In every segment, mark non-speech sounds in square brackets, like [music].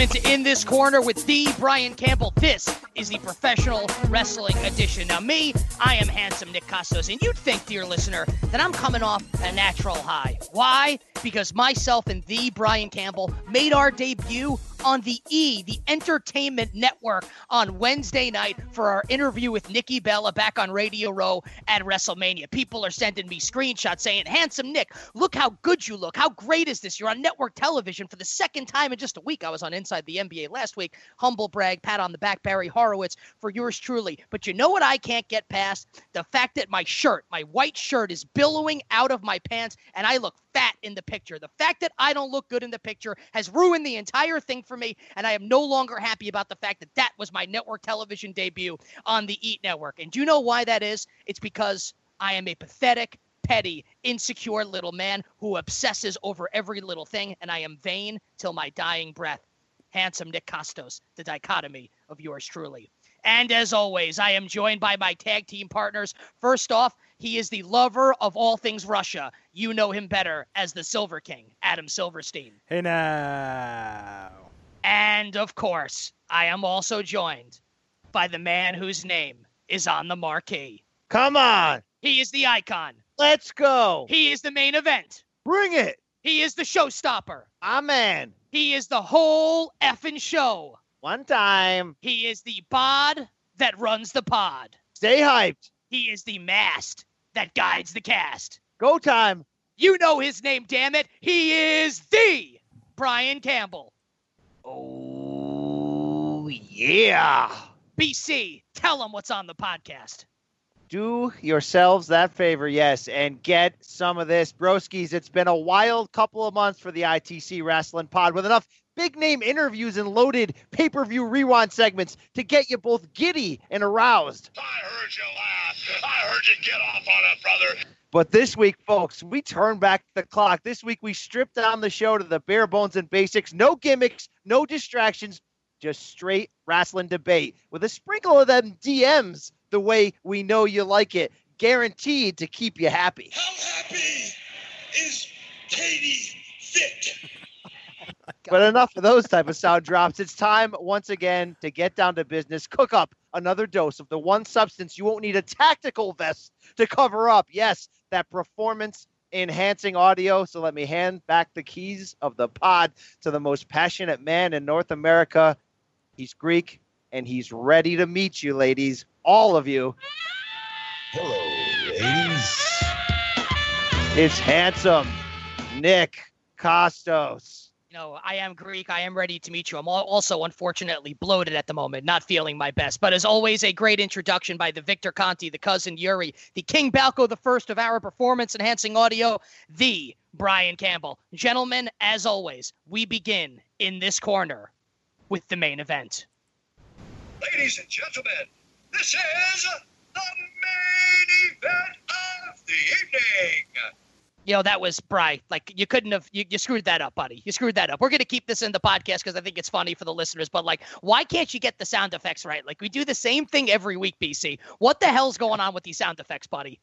Welcome into In This Corner with the Brian Campbell. This is the professional wrestling edition. Now, me, I am handsome Nick Kostos, and you'd think, dear listener, that I'm coming off a natural high. Why? Because myself and the Brian Campbell made our debut on the E, the Entertainment Network, on Wednesday night for our interview with Nikki Bella back on Radio Row at WrestleMania. People are sending me screenshots saying, Handsome Nick, look how good you look. How great is this? You're on network television for the second time in just a week. I was on Inside the NBA last week. Humble brag, pat on the back, Barry Horowitz for yours truly. But you know what I can't get past? The fact that my shirt, my white shirt, is billowing out of my pants and I look fat in the picture. The fact that I don't look good in the picture has ruined the entire thing for me, and I am no longer happy about the fact that that was my network television debut on the Eat Network. And do you know why that is? It's because I am a pathetic, petty, insecure little man who obsesses over every little thing, and I am vain till my dying breath. Handsome Nick Kostos, the dichotomy of yours truly. And as always, I am joined by my tag team partners. First off, he is the lover of all things Russia. You know him better as the Silver King, Adam Silverstein. Hey now. And of course, I am also joined by the man whose name is on the marquee. Come on. He is the icon. Let's go. He is the main event. Bring it. He is the showstopper. Amen. He is the whole effing show. One time. He is the bod that runs the pod. Stay hyped. He is the mast that guides the cast. Go time. You know his name, damn it. He is the Brian Campbell. Oh, yeah. BC, tell them what's on the podcast. Do yourselves that favor, yes, and get some of this. Broskies, it's been a wild couple of months for the ITC Wrestling Pod with enough big name interviews and loaded pay per view rewind segments to get you both giddy and aroused. I heard you laugh. I heard you get off on it, brother. But this week, folks, we turn back the clock. This week, we stripped down the show to the bare bones and basics. No gimmicks, no distractions, just straight wrestling debate with a sprinkle of them DMs the way we know you like it. Guaranteed to keep you happy. How happy is Katie Vick? But enough of those type of sound drops. It's time once again to get down to business. Cook up another dose of the one substance you won't need a tactical vest to cover up. Yes, that performance enhancing audio. So let me hand back the keys of the pod to the most passionate man in North America. He's Greek and he's ready to meet you, ladies. All of you. Hello, ladies. It's handsome Nick Kostos. You know, I am Greek. I am ready to meet you. I'm also, unfortunately, bloated at the moment, not feeling my best. But as always, a great introduction by the Victor Conte, the cousin Yuri, the King Balco, the first of our performance enhancing audio, the Brian Campbell. Gentlemen, as always, we begin in this corner with the main event. Ladies and gentlemen, this is the main event of the evening. You know, that was Bry. Like, you couldn't have, you, you screwed that up, buddy. You screwed that up. We're going to keep this in the podcast because I think it's funny for the listeners. But, like, why can't you get the sound effects right? Like, we do the same thing every week, BC. What the hell's going on with these sound effects, buddy?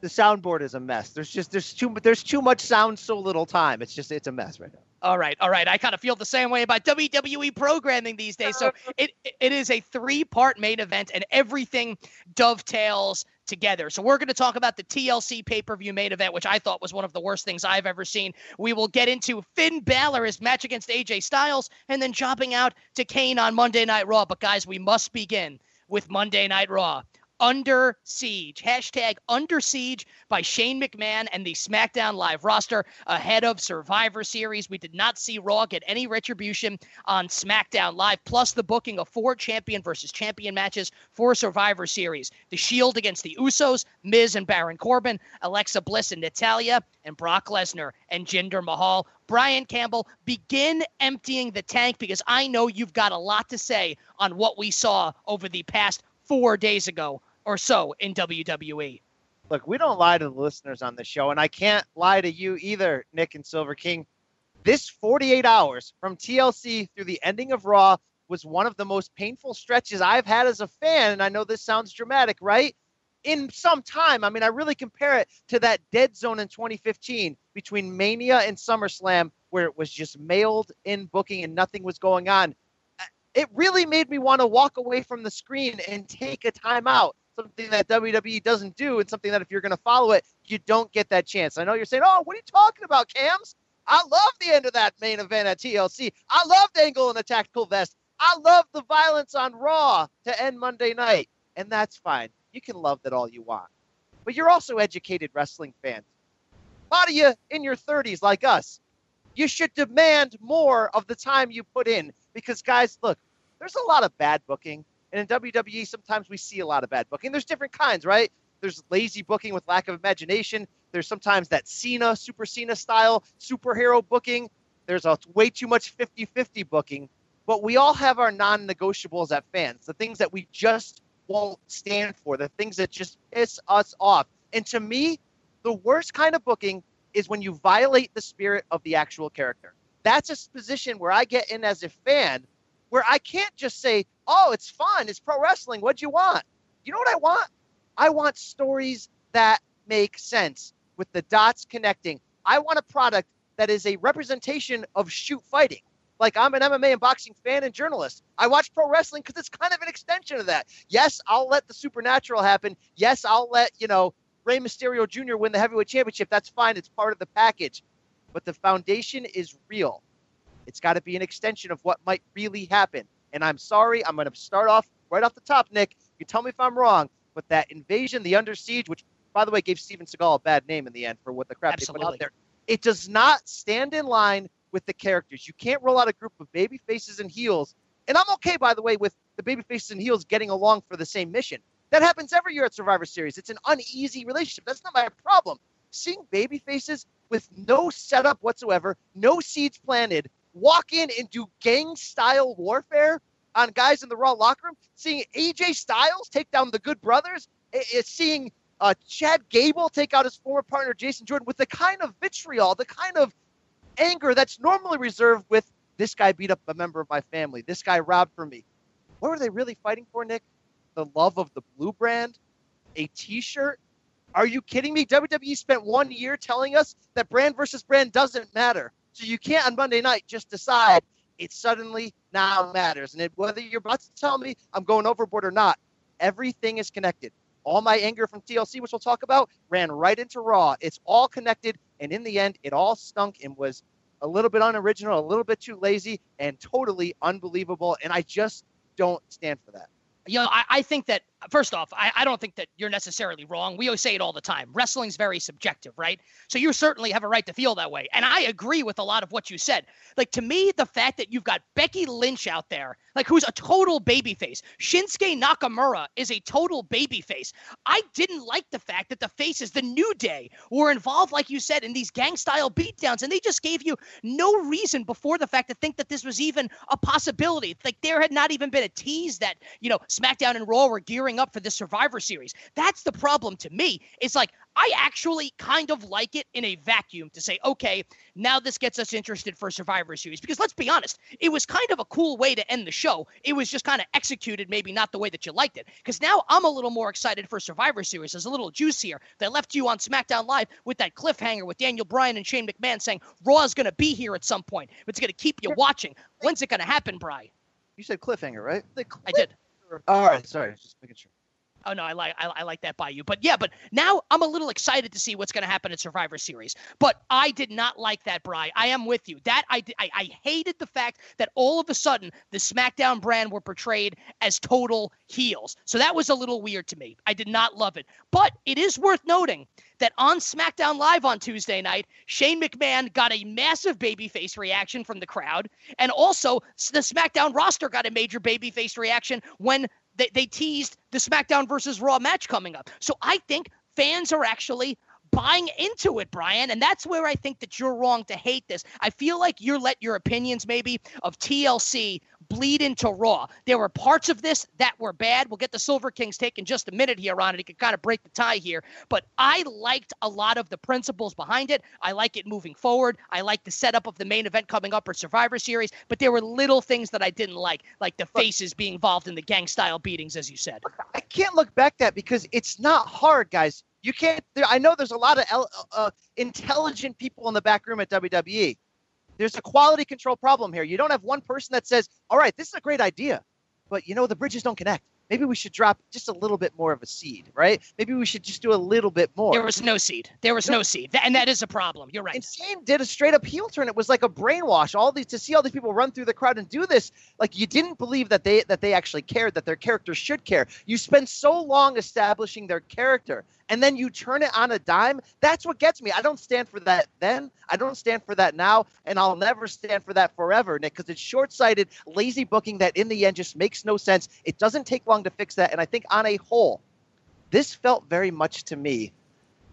The soundboard is a mess. There's just there's too there's too much sound, so little time. It's just it's a mess right now. All right, all right. I kind of feel the same way about WWE programming these days. So [laughs] it it is a three-part main event, and everything dovetails together. So we're going to talk about the TLC pay-per-view main event, which I thought was one of the worst things I've ever seen. We will get into Finn Balor, his match against AJ Styles, and then jumping out to Kane on Monday Night Raw. But guys, we must begin with Monday Night Raw. Under Siege. Hashtag Under Siege by Shane McMahon and the SmackDown Live roster ahead of Survivor Series. We did not see Raw get any retribution on SmackDown Live, plus the booking of four champion versus champion matches for Survivor Series. The Shield against the Usos, Miz and Baron Corbin, Alexa Bliss and Natalya, and Brock Lesnar and Jinder Mahal. Brian Campbell, begin emptying the tank because I know you've got a lot to say on what we saw over the past four days ago or so in. WWE. Look, we don't lie to the listeners on the show, and I can't lie to you either, Nick and Silver King. This 48 hours from TLC through the ending of Raw was one of the most painful stretches I've had as a fan. And I know this sounds dramatic, right? in some time. I mean, I really compare it to that dead zone in 2015 between Mania and SummerSlam, where it was just mailed in booking and nothing was going on. Uh, it really made me want to walk away from the screen and take a timeout. Something that WWE doesn't do, and something that if you're going to follow it, you don't get that chance. I know you're saying, "Oh, what are you talking about, Cams?" I love the end of that main event at TLC. I loved Angle in the tactical vest. I love the violence on Raw to end Monday night, and that's fine. You can love that all you want. But you're also educated wrestling fans. A lot of you in your 30s, like us, you should demand more of the time you put in because, guys, look, there's a lot of bad booking. And in WWE, sometimes we see a lot of bad booking. There's different kinds, right? There's lazy booking with lack of imagination. There's sometimes that Cena, Super Cena style superhero booking. There's a way too much 50 50 booking. But we all have our non negotiables as fans, the things that we just won't stand for, the things that just piss us off. And to me, the worst kind of booking is when you violate the spirit of the actual character. That's a position where I get in as a fan where I can't just say, oh, it's fun, it's pro wrestling, what'd you want? You know what I want? I want stories that make sense with the dots connecting. I want a product that is a representation of shoot fighting. Like I'm an MMA and boxing fan and journalist. I watch pro wrestling because it's kind of an extension of that. Yes, I'll let the supernatural happen. Yes, I'll let, you know, Rey Mysterio Jr. win the heavyweight championship. That's fine. It's part of the package. But the foundation is real. It's got to be an extension of what might really happen. And I'm sorry, I'm going to start off right off the top, Nick. You tell me if I'm wrong, but that invasion, the Under Siege, which by the way gave Steven Seagal a bad name in the end for what the crap Absolutely. they put out there, it does not stand in line with the characters. You can't roll out a group of baby faces and heels. And I'm okay, by the way, with the baby faces and heels getting along for the same mission. That happens every year at Survivor Series. It's an uneasy relationship. That's not my problem. Seeing baby faces with no setup whatsoever, no seeds planted, walk in and do gang style warfare on guys in the Raw locker room, seeing AJ Styles take down the Good Brothers, seeing uh, Chad Gable take out his former partner Jason Jordan with the kind of vitriol, the kind of anger that's normally reserved with this guy beat up a member of my family, this guy robbed from me. What were they really fighting for, Nick? The love of the blue brand? A t shirt? Are you kidding me? WWE spent one year telling us that brand versus brand doesn't matter. So you can't on Monday night just decide it suddenly now matters. And it, whether you're about to tell me I'm going overboard or not, everything is connected. All my anger from TLC, which we'll talk about, ran right into Raw. It's all connected. And in the end, it all stunk and was a little bit unoriginal, a little bit too lazy, and totally unbelievable. And I just don't stand for that. You know, I, I think that first off, I, I, don't think that you're necessarily wrong. We always say it all the time. Wrestling's very subjective, right? So you certainly have a right to feel that way. And I agree with a lot of what you said. Like to me, the fact that you've got Becky Lynch out there, like who's a total babyface. Shinsuke Nakamura is a total babyface. I didn't like the fact that the faces, the New Day, were involved, like you said, in these gang style beatdowns, and they just gave you no reason before the fact to think that this was even a possibility. Like there had not even been a tease that, you know, SmackDown and Raw were gearing gearing up for the Survivor Series. That's the problem to me. It's like I actually kind of like it in a vacuum to say, okay, now this gets us interested for Survivor Series. Because let's be honest, it was kind of a cool way to end the show. It was just kind of executed, maybe not the way that you liked it. Because now I'm a little more excited for Survivor Series. There's a little juice here. They left you on SmackDown Live with that cliffhanger with Daniel Bryan and Shane McMahon saying Raw is going to be here at some point. It's going to keep you watching. When's it going to happen, Bry? You said cliffhanger, right? I did. All right, sorry, just making sure. Oh no, I like I, I, like that by you. But yeah, but now I'm a little excited to see what's going to happen at Survivor Series. But I did not like that, Bry. I am with you. That I, I I hated the fact that all of a sudden the SmackDown brand were portrayed as total heels. So that was a little weird to me. I did not love it. But it is worth noting that on SmackDown Live on Tuesday night, Shane McMahon got a massive babyface reaction from the crowd, and also the SmackDown roster got a major babyface reaction when they, they teased the SmackDown versus Raw match coming up. So I think fans are actually buying into it, Brian. And that's where I think that you're wrong to hate this. I feel like you're let your opinions maybe of TLC bleed into Raw. There were parts of this that were bad. We'll get the Silver Kings take in just a minute here on it. He can kind of break the tie here. But I liked a lot of the principles behind it. I like it moving forward. I like the setup of the main event coming up for Survivor Series. But there were little things that I didn't like, like the faces being involved in the gang style beatings, as you said. I can't look back that because it's not hard, guys. You can't. There, I know there's a lot of uh, intelligent people in the back room at WWE. There's a quality control problem here. You don't have one person that says, "All right, this is a great idea," but you know the bridges don't connect. Maybe we should drop just a little bit more of a seed, right? Maybe we should just do a little bit more. There was no seed. There was no seed, and that is a problem. You're right. And Insane did a straight up heel turn. It was like a brainwash. All these to see all these people run through the crowd and do this, like you didn't believe that they that they actually cared, that their character should care. You spend so long establishing their character and then you turn it on a dime, that's what gets me. I don't stand for that then. I don't stand for that now, and I'll never stand for that forever, Nick, because it's short sighted, lazy booking that in the end just makes no sense. It doesn't take long to fix that. And I think on a whole, this felt very much to me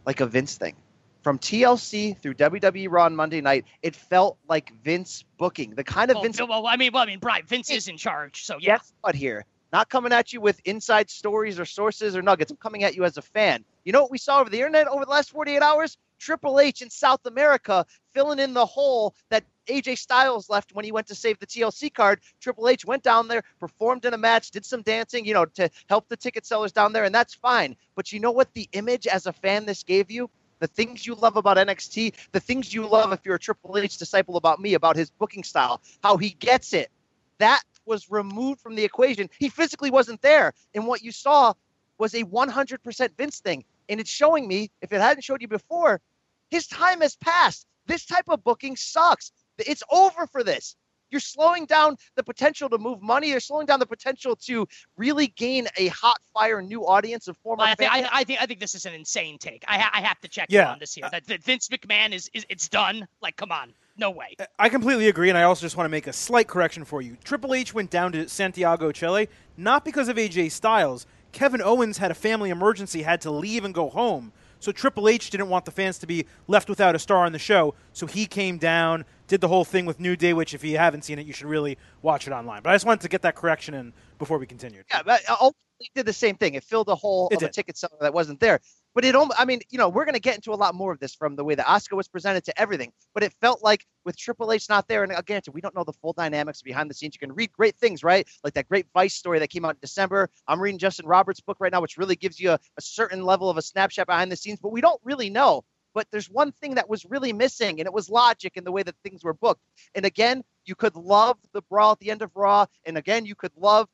like a Vince thing. From TLC through WWE Raw on Monday night, it felt like Vince booking the kind of well, Vince. Well, I mean, well, I mean, Brian, Vince is in charge, so yeah. What here? Not coming at you with inside stories or sources or nuggets. I'm coming at you as a fan. You know what we saw over the internet over the last 48 hours? Triple H in South America filling in the hole that AJ Styles left when he went to save the TLC card. Triple H went down there, performed in a match, did some dancing, you know, to help the ticket sellers down there, and that's fine. But you know what the image as a fan this gave you? The things you love about NXT, the things you love if you're a Triple H disciple about me, about his booking style, how he gets it. That was removed from the equation. He physically wasn't there. And what you saw was a 100% Vince thing. And it's showing me, if it hadn't showed you before, his time has passed. This type of booking sucks. It's over for this. You're slowing down the potential to move money. You're slowing down the potential to really gain a hot fire new audience of former. Well, I, think, I, I, think I think this is an insane take. I, ha- I have to check yeah. on this here. That, that Vince McMahon is, is it's done. Like, come on. No way. I completely agree, and I also just want to make a slight correction for you. Triple H went down to Santiago, Chile, not because of AJ Styles. Kevin Owens had a family emergency, had to leave and go home. So Triple H didn't want the fans to be left without a star on the show. So he came down, did the whole thing with New Day, which if you haven't seen it, you should really watch it online. But I just wanted to get that correction in before we continued. Yeah, but ultimately did the same thing. It filled a hole it of did. a ticket seller that wasn't there. But it, only I mean, you know, we're going to get into a lot more of this from the way that Oscar was presented to everything. But it felt like with Triple H not there, and again, we don't know the full dynamics behind the scenes. You can read great things, right? Like that great Vice story that came out in December. I'm reading Justin Roberts' book right now, which really gives you a, a certain level of a snapshot behind the scenes. But we don't really know. But there's one thing that was really missing, and it was logic in the way that things were booked. And again, you could love the brawl at the end of Raw, and again, you could love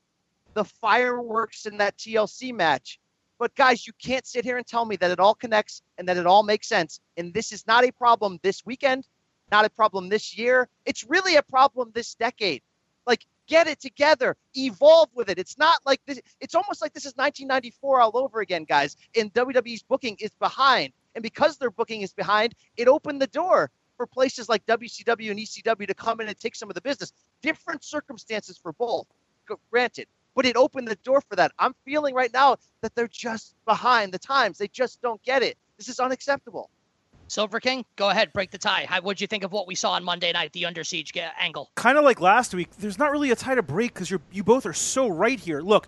the fireworks in that TLC match. But guys, you can't sit here and tell me that it all connects and that it all makes sense. And this is not a problem this weekend, not a problem this year. It's really a problem this decade. Like, get it together, evolve with it. It's not like this. It's almost like this is 1994 all over again, guys. And WWE's booking is behind. And because their booking is behind, it opened the door for places like WCW and ECW to come in and take some of the business. Different circumstances for both, granted but it opened the door for that. I'm feeling right now that they're just behind the times. They just don't get it. This is unacceptable. Silver King, go ahead, break the tie. How, what'd you think of what we saw on Monday night, the under siege angle? Kind of like last week. There's not really a tie to break because you you both are so right here. Look,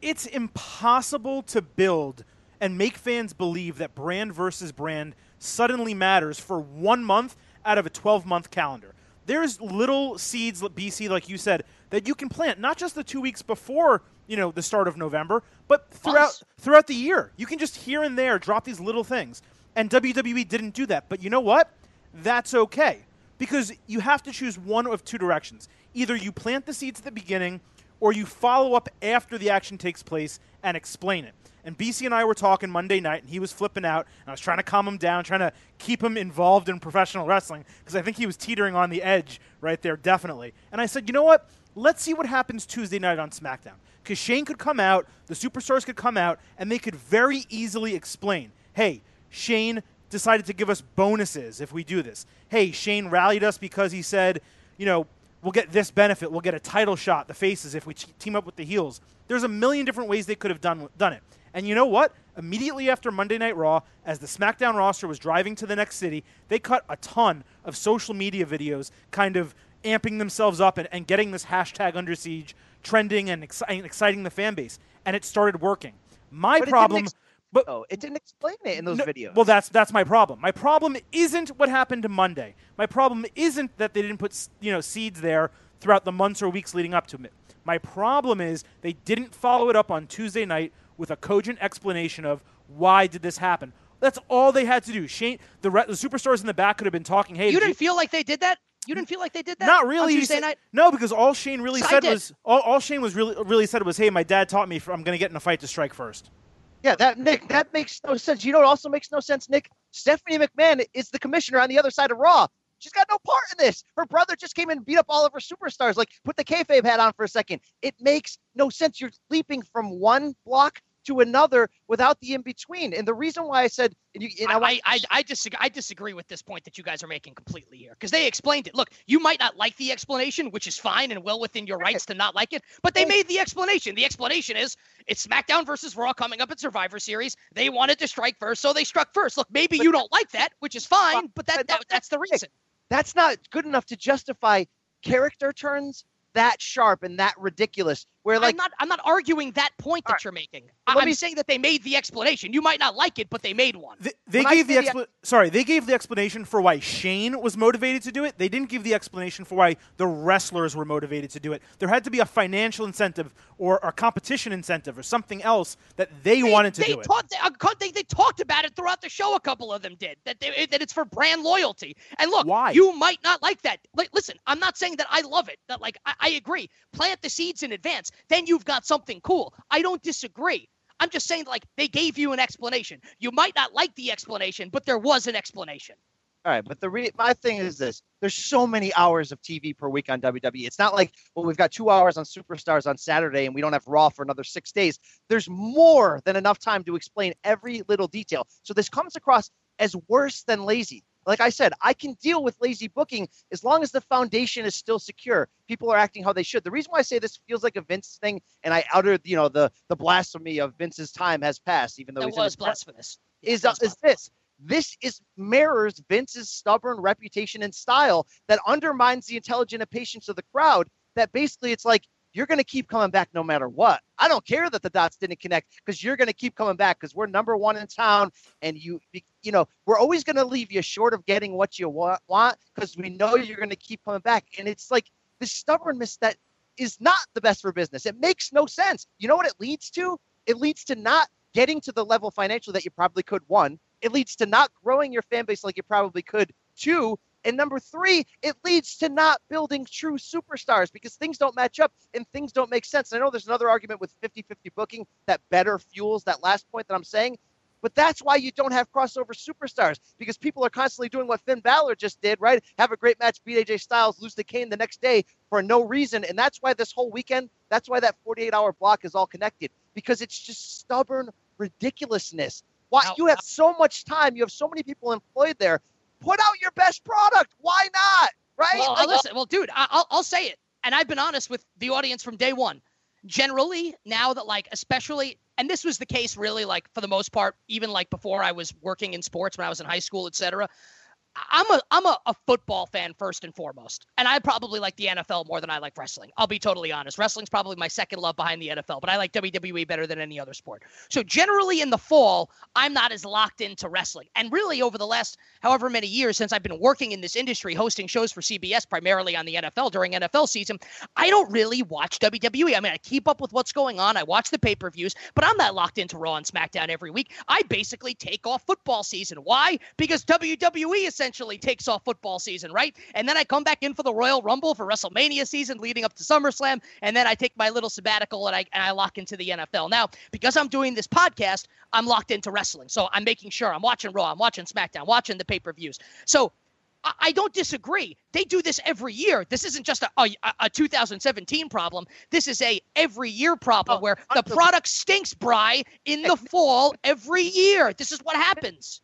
it's impossible to build and make fans believe that brand versus brand suddenly matters for one month out of a 12 month calendar. There's little seeds, BC, like you said, that you can plant not just the two weeks before you know the start of November, but throughout throughout the year. You can just here and there drop these little things. And WWE didn't do that. But you know what? That's okay because you have to choose one of two directions. Either you plant the seeds at the beginning or you follow up after the action takes place and explain it. And BC and I were talking Monday night, and he was flipping out, and I was trying to calm him down, trying to keep him involved in professional wrestling because I think he was teetering on the edge right there, definitely. And I said, you know what? Let's see what happens Tuesday night on SmackDown. Because Shane could come out, the superstars could come out, and they could very easily explain hey, Shane decided to give us bonuses if we do this. Hey, Shane rallied us because he said, you know, we'll get this benefit. We'll get a title shot, the faces, if we team up with the heels. There's a million different ways they could have done, done it. And you know what? Immediately after Monday Night Raw, as the SmackDown roster was driving to the next city, they cut a ton of social media videos kind of amping themselves up and, and getting this hashtag under siege trending and, and exciting the fan base, and it started working. My But problem, ex- but Oh, it didn't explain it in those no, videos. Well, that's that's my problem. My problem isn't what happened to Monday. My problem isn't that they didn't put you know seeds there throughout the months or weeks leading up to it. My problem is they didn't follow it up on Tuesday night with a cogent explanation of why did this happen. That's all they had to do. Shane, the, re- the superstars in the back could have been talking. Hey, You did didn't feel like they did that? You didn't feel like they did that? not really. He Tuesday said- night? No, because all Shane really So said was all, all Shane was really really said was, "Hey, my dad taught me if I'm going to get in a fight to strike first. Yeah, that Nick, that makes no sense. You know what also makes no sense, Nick? Stephanie McMahon is the commissioner on the other side of Raw. She's got no part in this. Her brother just came in and beat up all of her superstars. Like, put the kayfabe hat on for a second. It makes no sense. You're leaping from one block to another without the in between. And the reason why I said, and you, and I, I, I, I, disagree. I disagree with this point that you guys are making completely here because they explained it. Look, you might not like the explanation, which is fine and well within your rights to not like it, but they made the explanation. The explanation is it's SmackDown versus Raw coming up at Survivor Series. They wanted to strike first, so they struck first. Look, maybe you don't like that, which is fine, but that, that that's the reason. that's not good enough to justify character turns that sharp and that ridiculous. Where like I'm not. I'm not arguing that point that All right. you're making. Let I, I'm me- saying that they made the explanation. You might not like it, but they made one. They, they gave the say the- expla- sorry, they gave the explanation for why Shane was motivated to do it. They didn't give the explanation for why the wrestlers were motivated to do it. There had to be a financial incentive or a competition incentive or something else that they, wanted to they do it. Talked, uh, co- they, they talked about it throughout the show. A couple of them did that. They, that it's for brand loyalty. And look, Why? you might not like that. Like, listen, I'm not saying that I love it. That like I, I agree. Plant the seeds in advance, then you've got something cool. I don't disagree. I'm just saying like they gave you an explanation. You might not like the explanation, but there was an explanation. All right, but the re- my thing is this: there's so many hours of TV per week on WWE. It's not like well, we've got two hours on Superstars on Saturday and we don't have Raw for another six days. There's more than enough time to explain every little detail. So this comes across as worse than lazy. Like I said, I can deal with lazy booking as long as the foundation is still secure. People are acting how they should. The reason why I say this feels like a Vince thing, and I uttered, you know, the the blasphemy of Vince's time has passed, even though in was blasphemous. Is, uh, is this. This is mirrors Vince's stubborn reputation and style that undermines the intelligence and patience of the crowd. That basically it's like you're going to keep coming back no matter what. I don't care that the dots didn't connect because you're going to keep coming back because we're number one in town, and you you know we're always going to leave you short of getting what you want because we know you're going to keep coming back. And it's like this stubbornness that is not the best for business. It makes no sense. You know what it leads to? It leads to not getting to the level financially that you probably could. One, it leads to not growing your fan base like you probably could. Two, and number three, it leads to not building true superstars because things don't match up and things don't make sense. And I know there's another argument with 50 50 booking that better fuels that last point that I'm saying. But that's why you don't have crossover superstars because people are constantly doing what Finn Balor just did, right? Have a great match, beat AJ Styles, lose to Kane the next day for no reason. And that's why this whole weekend, that's why that 48 hour block is all connected because it's just stubborn ridiculousness. Why you have so much time, you have so many people employed there. Put out your best product. Why not? Right? Well, Like, listen, well, dude, I, I'll, I'll say it, and I've been honest with the audience from day one. Generally, now that like, especially, and this was the case really, like for the most part, even like before I was working in sports when I was in high school, etc. I'm a I'm a, a football fan first and foremost, and I probably like the NFL more than I like wrestling. I'll be totally honest. Wrestling's probably my second love behind the NFL, but I like WWE better than any other sport. So generally in the fall, I'm not as locked into wrestling. And really over the last however many years since I've been working in this industry, hosting shows for CBS primarily on the NFL during NFL season, I don't really watch WWE. I mean, I keep up with what's going on. I watch the pay-per-views, but I'm not locked into Raw and SmackDown every week. I basically take off football season. Why? Because WWE essentially takes off football season, right? And then I come back in for the Royal Rumble for WrestleMania season leading up to SummerSlam, and then I take my little sabbatical and I and I lock into the NFL. Now, because I'm doing this podcast, I'm locked into wrestling. So I'm making sure I'm watching Raw, I'm watching SmackDown, watching the pay-per-views. So I- don't disagree. They do this every year. This isn't just a, a, a 2017 problem. This is a every year problem Oh, where the product stinks, Bry, in the fall every year. This is what happens.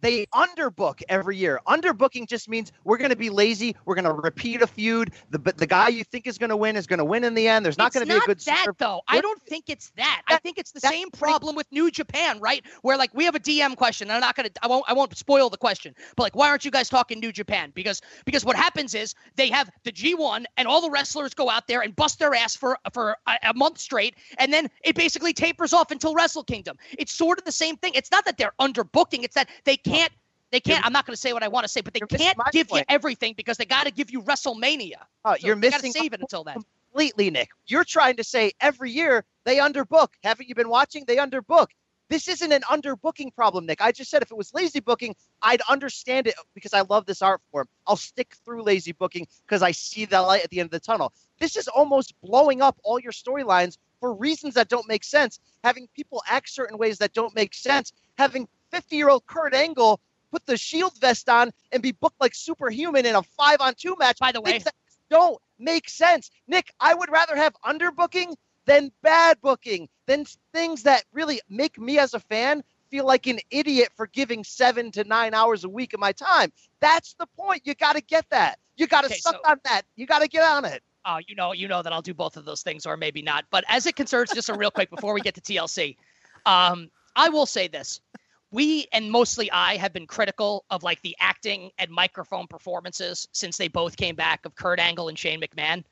They underbook every year. Underbooking just means we're going to be lazy. We're going to repeat a feud. The the guy you think is going to win is going to win in the end. There's not going to be a good. Not that super- though. I don't think it's that. I think it's the same problem with New Japan, right? Where like we have a DM question. I'm not gonna. I won't. I won't spoil the question. But like, why aren't you guys talking New Japan? Because because what happens is they have the G1 and all the wrestlers go out there and bust their ass for for a, a month straight, and then it basically tapers off until Wrestle Kingdom. It's sort of the same thing. It's not that they're underbooking. It's that they can't. They can't. I'm not going to say what I want to say, but they can't give you everything because they got to give you WrestleMania. Oh, So you're missing save it until then. completely, Nick. You're trying to say every year they underbook. Haven't you been watching? They underbook. This isn't an underbooking problem, Nick. I just said if it was lazy booking, I'd understand it because I love this art form. I'll stick through lazy booking because I see the light at the end of the tunnel. This is almost blowing up all your storylines for reasons that don't make sense. Having people act certain ways that don't make sense. Having 50 year old Kurt Angle put the shield vest on and be booked like superhuman in a five on two match. By the way, don't make sense. Nick, I would rather have underbooking than bad booking, than things that really make me as a fan feel like an idiot for giving seven to nine hours a week of my time. That's the point. You got to get that. You got to Okay, suck so- on that. You got to get on it. uh, you know, you know that I'll do both of those things, or maybe not. But as it concerns, just a real quick before we get to TLC, um, I will say this: we and mostly I have been critical of like the acting and microphone performances since they both came back of Kurt Angle and Shane McMahon.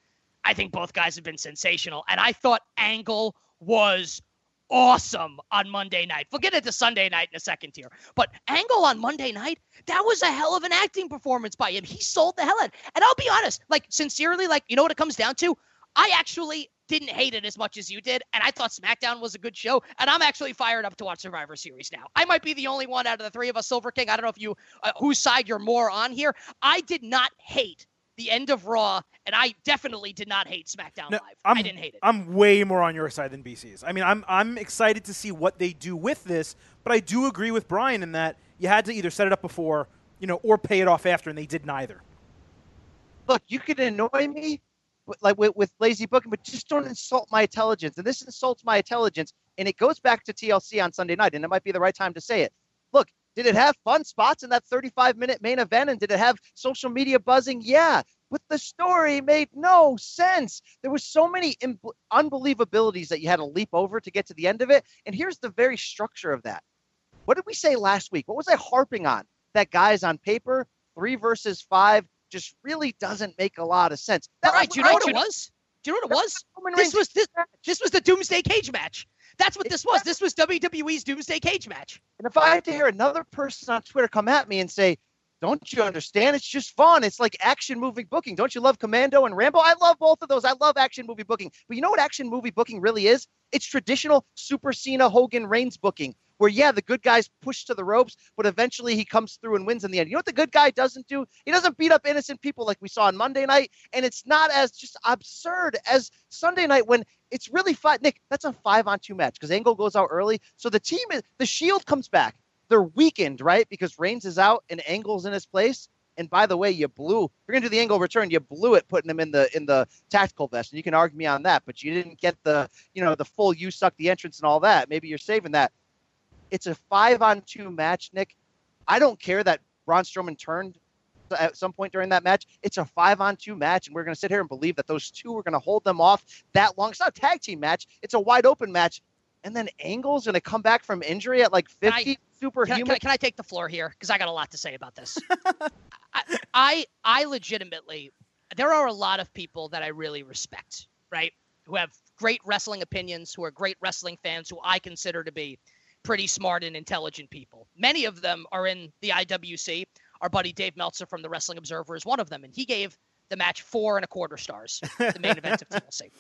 I think both guys have been sensational, and I thought Angle was awesome on Monday night. Forget it to Sunday night in a second here. but Angle on Monday night, that was a hell of an acting performance by him. He sold the hell out. And I'll be honest, like sincerely, like you know what it comes down to? I actually didn't hate it as much as you did, and I thought SmackDown was a good show. And I'm actually fired up to watch Survivor Series now. I might be the only one out of the three of us, Silver King. I don't know if you uh, whose side you're more on here. I did not hate the end of Raw, and I definitely did not hate SmackDown No, Live. I'm, I didn't hate it. I'm way more on your side than BC's. I mean, I'm I'm excited to see what they do with this, but I do agree with Brian in that you had to either set it up before, you know, or pay it off after, and they did neither. Look, you can annoy me, with, like with, with lazy booking, but just don't insult my intelligence. And this insults my intelligence, and it goes back to TLC on Sunday night, and it might be the right time to say it. Look, did it have fun spots in that 35 minute main event, and did it have social media buzzing? Yeah, but the story made no sense. There was so many Im- unbelievabilities that you had to leap over to get to the end of it. And here's the very structure of that. What did we say last week? What was I harping on? That guys on paper, three versus five, just really doesn't make a lot of sense. That right, do you know what it was? Do you know what it was? Reigns This was this. This was the Doomsday Cage match. That's what this was. This was WWE's Doomsday Cage match. And if I had to hear another person on Twitter come at me and say, "Don't you understand? It's just fun. It's like action movie booking. Don't you love Commando and Rambo? I love both of those. I love action movie booking. But you know what action movie booking really is? It's traditional Super Cena Hogan Reigns booking, where yeah, the good guys push to the ropes, but eventually he comes through and wins in the end. You know what the good guy doesn't do? He doesn't beat up innocent people like we saw on Monday night, and it's not as just absurd as Sunday night when it's really fun. Nick, that's a five on two match because Angle goes out early, so the team is the Shield comes back. They're weakened, right? Because Reigns is out and Angle's in his place. And by the way, you blew. You're gonna do the Angle return. You blew it putting him in the in the tactical vest, and you can argue me on that. But you didn't get the you know the full you suck the entrance and all that. Maybe you're saving that. It's a five on two match, Nick. I don't care that Braun Strowman turned at some point during that match. It's a five on two match, and we're going to sit here and believe that those two are going to hold them off that long. It's not a tag team match, it's a wide open match. And then Angle's going to come back from injury at like 50, I, superhuman. can, I, can I take the floor here? Because I got a lot to say about this. [laughs] I, I I legitimately, there are a lot of people that I really respect, right? Who have great wrestling opinions, who are great wrestling fans, who I consider to be pretty smart and intelligent people. Many of them are in the IWC. Our buddy Dave Meltzer from the Wrestling Observer is one of them, and he gave the match four and a quarter stars, the main event of [laughs] TLC.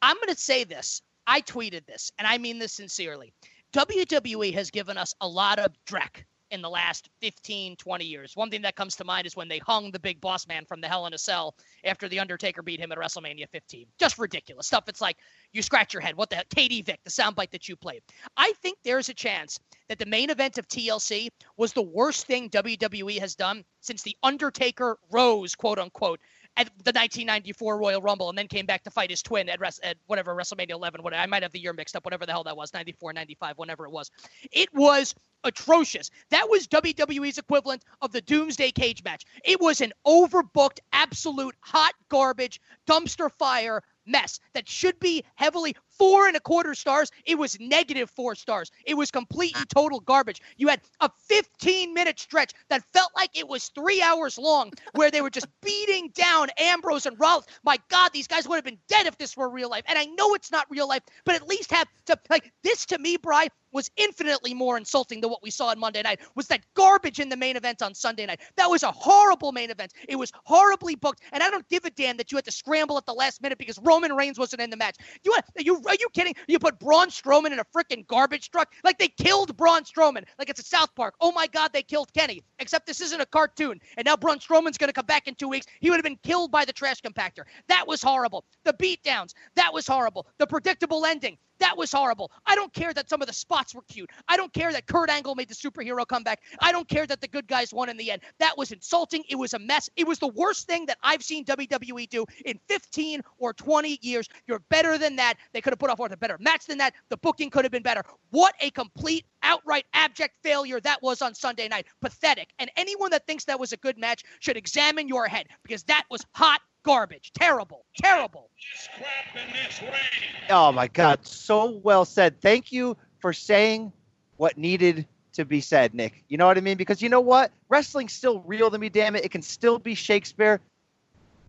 I'm going to say this. I tweeted this, and I mean this sincerely. WWE has given us a lot of dreck in the last 15, 20 years. One thing that comes to mind is when they hung the big boss man from the Hell in a Cell after The Undertaker beat him at WrestleMania 15. Just ridiculous stuff. It's like you scratch your head. What the hell? Katie Vick, the soundbite that you played. I think there's a chance that the main event of TLC was the worst thing WWE has done since The Undertaker rose, quote unquote, at the 1994 Royal Rumble and then came back to fight his twin at, Res- at whatever WrestleMania 11. Whatever, I might have the year mixed up, whatever the hell that was, 94, 95, whenever it was. It was atrocious. That was WWE's equivalent of the Doomsday Cage match. It was an overbooked, absolute hot garbage, dumpster fire mess that should be heavily four and a quarter stars. It was negative four stars. It was complete and total garbage. You had a 15 minute stretch that felt like it was three hours long where they were just [laughs] beating down Ambrose and Rollins. My God, these guys would have been dead if this were real life. And I know it's not real life, but at least have to like this to me, Bry, was infinitely more insulting than what we saw on Monday night. Was that garbage in the main event on Sunday night? That was a horrible main event. It was horribly booked, and I don't give a damn that you had to scramble at the last minute because Roman Reigns wasn't in the match. You you are you kidding? You put Braun Strowman in a freaking garbage truck like they killed Braun Strowman, like it's a South Park. Oh my God, they killed Kenny. Except this isn't a cartoon, and now Braun Strowman's going to come back in two weeks. He would have been killed by the trash compactor. That was horrible. The beatdowns. That was horrible. The predictable ending. That was horrible. I don't care that some of the spots were cute. I don't care that Kurt Angle made the superhero comeback. I don't care that the good guys won in the end. That was insulting. It was a mess. It was the worst thing that I've seen WWE do in 15 or 20 years. You're better than that. They could have put off a better match than that. The booking could have been better. What a complete, outright, abject failure that was on Sunday night. Pathetic. And anyone that thinks that was a good match should examine your head because that was hot garbage. Terrible. Terrible. Oh my God. So well said. Thank you for saying what needed to be said, Nick. You know what I mean? Because you know what? Wrestling's still real to me, damn it. It can still be Shakespeare.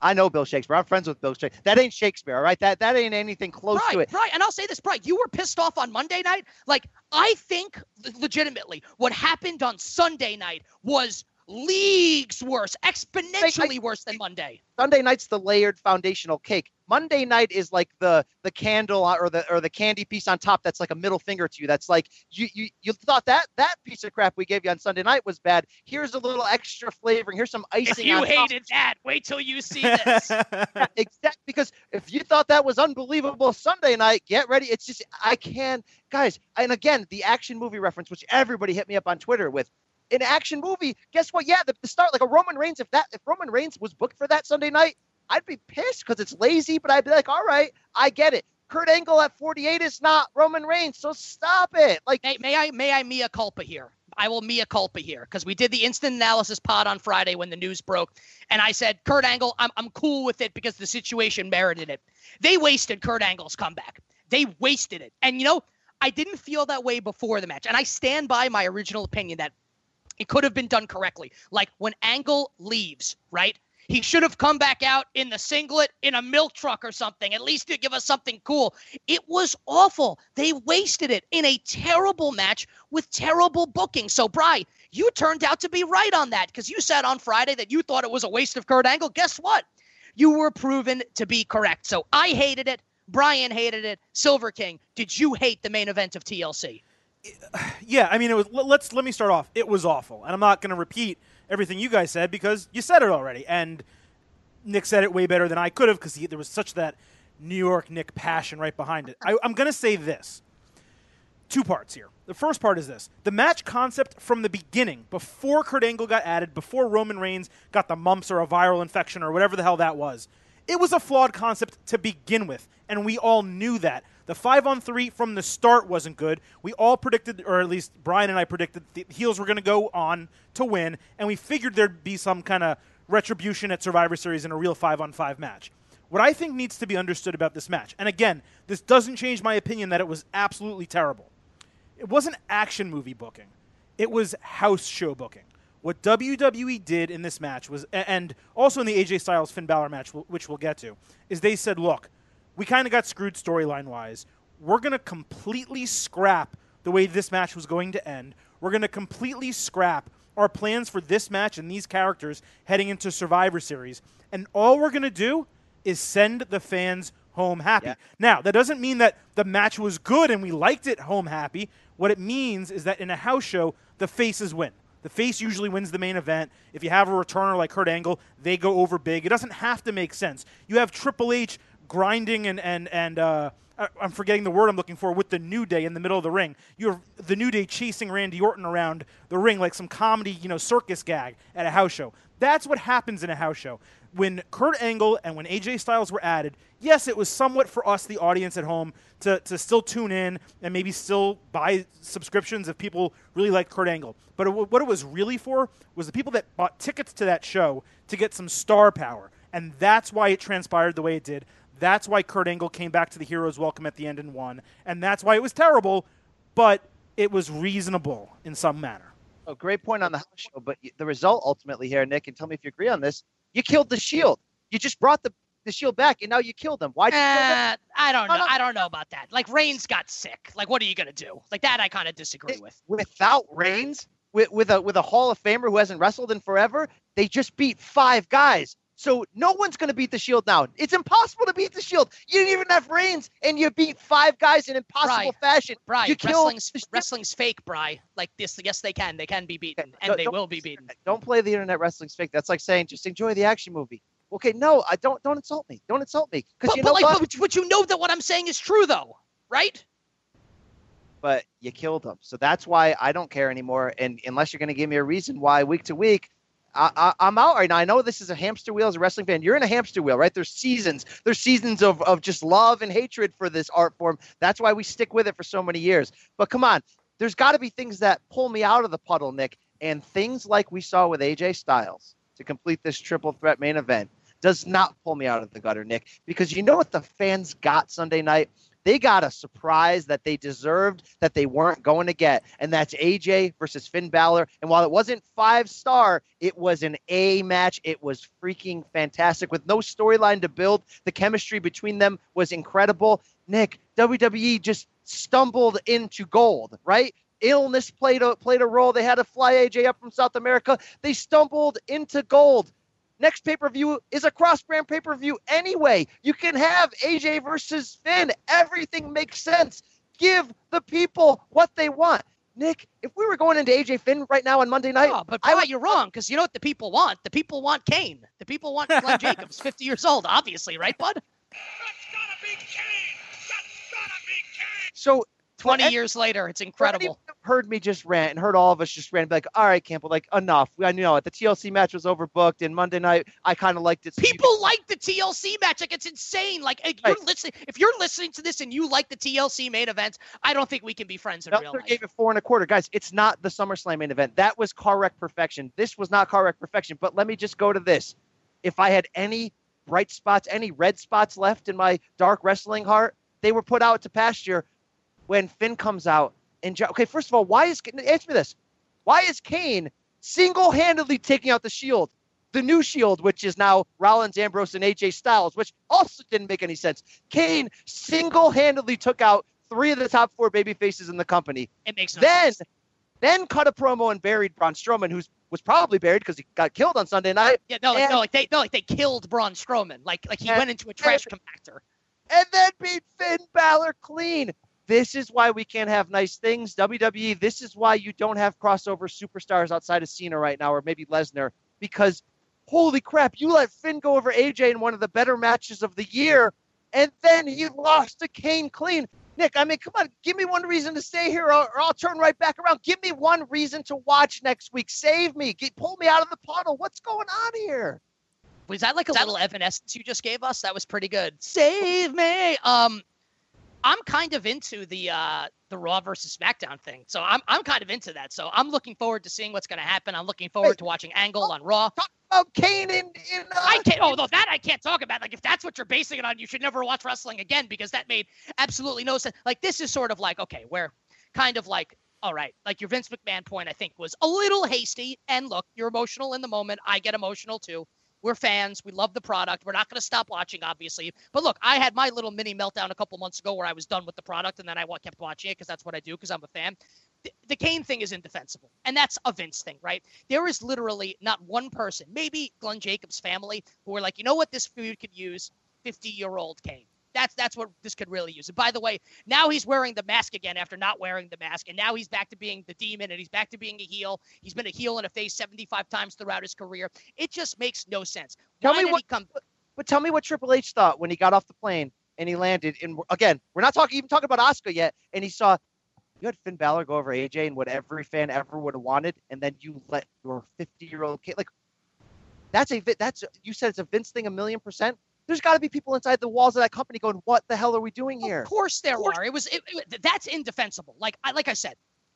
I know Bill Shakespeare. I'm friends with Bill Shakespeare. That ain't Shakespeare, all right? That that ain't anything close right, to it. Right. And I'll say this, Brian, you were pissed off on Monday night. Like, I think legitimately what happened on Sunday night was leagues worse, exponentially worse than Monday. Sunday night's the layered foundational cake. Monday night is like the the candle or the or the candy piece on top that's like a middle finger to you. That's like you you you thought that that piece of crap we gave you on Sunday night was bad. Here's a little extra flavoring. Here's some icing. If you hated that, wait till you see this. [laughs] yeah, exactly. Because if you thought that was unbelievable Sunday night, get ready. It's just I can guys. And again, the action movie reference, which everybody hit me up on Twitter with an action movie, guess what? Yeah, the, the, start like a Roman Reigns. If that if Roman Reigns was booked for that Sunday night, I'd be pissed because it's lazy. But I'd be like, all right, I get it. Kurt Angle at 48 is not Roman Reigns, so stop it. Like, hey, may I may I mea culpa here? I will mea culpa here because we did the instant analysis pod on Friday when the news broke, and I said Kurt Angle, I'm I'm cool with it because the situation merited it. They wasted Kurt Angle's comeback. They wasted it, and you know. I didn't feel that way before the match. And I stand by my original opinion that it could have been done correctly. Like when Angle leaves, right? He should have come back out in the singlet in a milk truck or something, at least to give us something cool. It was awful. They wasted it in a terrible match with terrible booking. So, Bry, you turned out to be right on that because you said on Friday that you thought it was a waste of Kurt Angle. Guess what? You were proven to be correct. So I hated it. Brian hated it. Silver King, did you hate the main event of TLC? [sighs] yeah, I mean, it was. Let's let me start off. It was awful, and I'm not going to repeat everything you guys said because you said it already, and Nick said it way better than I could have because there was such that New York Nick passion right behind it. I, I'm going to say this. Two parts here. The first part is this: the match concept from the beginning, before Kurt Angle got added, before Roman Reigns got the mumps or a viral infection or whatever the hell that was, it was a flawed concept to begin with, and we all knew that. The five on three from the start wasn't good. We all predicted, or at least Brian and I predicted, the heels were going to go on to win, and we figured there'd be some kind of retribution at Survivor Series in a real five on five match. What I think needs to be understood about this match, and again, this doesn't change my opinion that it was absolutely terrible. It wasn't action movie booking, it was house show booking. What WWE did in this match was, and also in the AJ Styles Finn Balor match, which we'll get to, is they said, look, we kind of got screwed storyline wise. We're going to completely scrap the way this match was going to end. We're going to completely scrap our plans for this match and these characters heading into Survivor Series. And all we're going to do is send the fans home happy. Yeah. Now, that doesn't mean that the match was good and we liked it home happy. What it means is that in a house show, the faces win. The face usually wins the main event. If you have a returner like Kurt Angle, they go over big. It doesn't have to make sense. You have Triple H grinding and and and uh, I'm forgetting the word I'm looking for with the New Day in the middle of the ring. You have the New Day chasing Randy Orton around the ring like some comedy, you know, circus gag at a house show. That's what happens in a house show. When Kurt Angle and when AJ Styles were added, yes, it was somewhat for us, the audience at home, to, to still tune in and maybe still buy subscriptions if people really like Kurt Angle. But it, what it was really for was the people that bought tickets to that show to get some star power. And that's why it transpired the way it did. That's why Kurt Angle came back to the Heroes Welcome at the end and won. And that's why it was terrible, but it was reasonable in some manner. Oh, great point on the house show. But the result ultimately here, Nick, and tell me if you agree on this. You killed the Shield. You just brought the, the Shield back, and now you killed them. Why? would you kill them? Uh, I don't know. I don't know about that. Like Reigns got sick. Like what are you gonna do? Like that, I kind of disagree with. Without Reigns, with, with a with a Hall of Famer who hasn't wrestled in forever, they just beat five guys. So no one's going to beat the Shield now. It's impossible to beat the Shield. You didn't even have Reigns, and you beat five guys in impossible Right. fashion. Bry, you killed wrestling's Shield. wrestling's fake, Bry. Like this, yes, they can. They can be beaten, Okay, and don't- they will be beaten. Don't play the internet wrestling's fake. That's like saying just enjoy the action movie. Okay, no, I don't. Don't insult me. Don't insult me. Because you but know like, what? but you know that what I'm saying is true, though, right? but you killed them. So that's why I don't care anymore. And unless you're going to give me a reason why week to week, I, I'm out right now. I know this is a hamster wheel as a wrestling fan. You're in a hamster wheel, right? There's seasons. There's seasons of, of just love and hatred for this art form. That's why we stick with it for so many years. But come on, there's got to be things that pull me out of the puddle, Nick. And things like we saw with AJ Styles to complete this triple threat main event does not pull me out of the gutter, Nick. Because you know what the fans got Sunday night? They got a surprise that they deserved that they weren't going to get, and that's AJ versus Finn Balor. And while it wasn't five star, it was an A match. It was freaking fantastic with no storyline to build. The chemistry between them was incredible. Nick, WWE just stumbled into gold, right? Illness played a played a role. They had to fly AJ up from South America. They stumbled into gold. Next pay per view is a cross brand pay per view anyway. You can have AJ versus Finn. Everything makes sense. Give the people what they want. Nick, if we were going into AJ Finn right now on Monday night, Oh, but I Bry, you're wrong because you know what the people want? The people want Kane. The people want Glenn [laughs] Jacobs, 50 years old, obviously, right, bud? That's gotta be Kane! That's gotta be Kane! so 20 for years later, it's incredible. heard me just rant and heard all of us just rant, be like, all right, Campbell, like enough. I know it. The TLC match was overbooked, and Monday night I kind of liked it. People like the TLC match. Like it's insane. Like if you're Right. listening, if you're listening to this and you like the TLC main event, I don't think we can be friends in real Meltzer life. gave it four and a quarter. Guys, it's not the SummerSlam main event. That was car wreck perfection. This was not car wreck perfection. But let me just go to this. If I had any bright spots, any red spots left in my dark wrestling heart, they were put out to pasture when Finn comes out. And Jo- okay, first of all, why is answer me this? Why is Kane single-handedly taking out the Shield, the new Shield, which is now Rollins, Ambrose, and AJ Styles, which also didn't make any sense. Kane single-handedly took out three of the top four baby faces in the company. It makes no Then, sense. then cut a promo and buried Braun Strowman, who's was probably buried because he got killed on Sunday night. Yeah, no, and- no, like they, no, like they killed Braun Strowman. Like, like he And- went into a trash compactor. and then beat Finn Balor clean. This is why we can't have nice things. WWE, this is why you don't have crossover superstars outside of Cena right now, or maybe Lesnar, because holy crap, you let Finn go over AJ in one of the better matches of the year, and then he lost to Kane clean. Nick, I mean, come on, give me one reason to stay here, or, or I'll turn right back around. Give me one reason to watch next week. Save me. Get, pull me out of the puddle. What's going on here? Was that like a little evanescence you just gave us? That was pretty good. Save me. Um, I'm kind of into the uh the Raw versus SmackDown thing, so I'm I'm kind of into that. So I'm looking forward to seeing what's going to happen. I'm looking forward Wait. to watching Angle on Raw. Oh, Kane in, in uh, I can't. Oh, no, that I can't talk about. Like, if that's what you're basing it on, you should never watch wrestling again because that made absolutely no sense. Like, this is sort of like okay, where kind of like all right, like your Vince McMahon point, I think was a little hasty. And look, you're emotional in the moment. I get emotional too. We're fans. We love the product. We're not going to stop watching, obviously. But look, I had my little mini meltdown a couple months ago where I was done with the product, and then I kept watching it because that's what I do because I'm a fan. The, the Kane thing is indefensible, and that's a Vince thing, right? There is literally not one person, maybe Glenn Jacobs' family, who were like, you know what, this food could use 50 year old Kane. That's that's what this could really use. And by the way, now he's wearing the mask again after not wearing the mask, and now he's back to being the demon, and he's back to being a heel. He's been a heel and a face 75 times throughout his career. It just makes no sense. Tell Why me what- come? But tell me what Triple H thought when he got off the plane and he landed. And again, we're not talking even talking about Asuka yet. And he saw you had Finn Balor go over AJ and what every fan ever would have wanted, and then you let your 50 year old kid like that's a that's you said it's a Vince thing a million percent. There's got to be people inside the walls of that company going, "What the hell are we doing here?" Of course there course. are. It was it, it, that's indefensible. Like I like I said,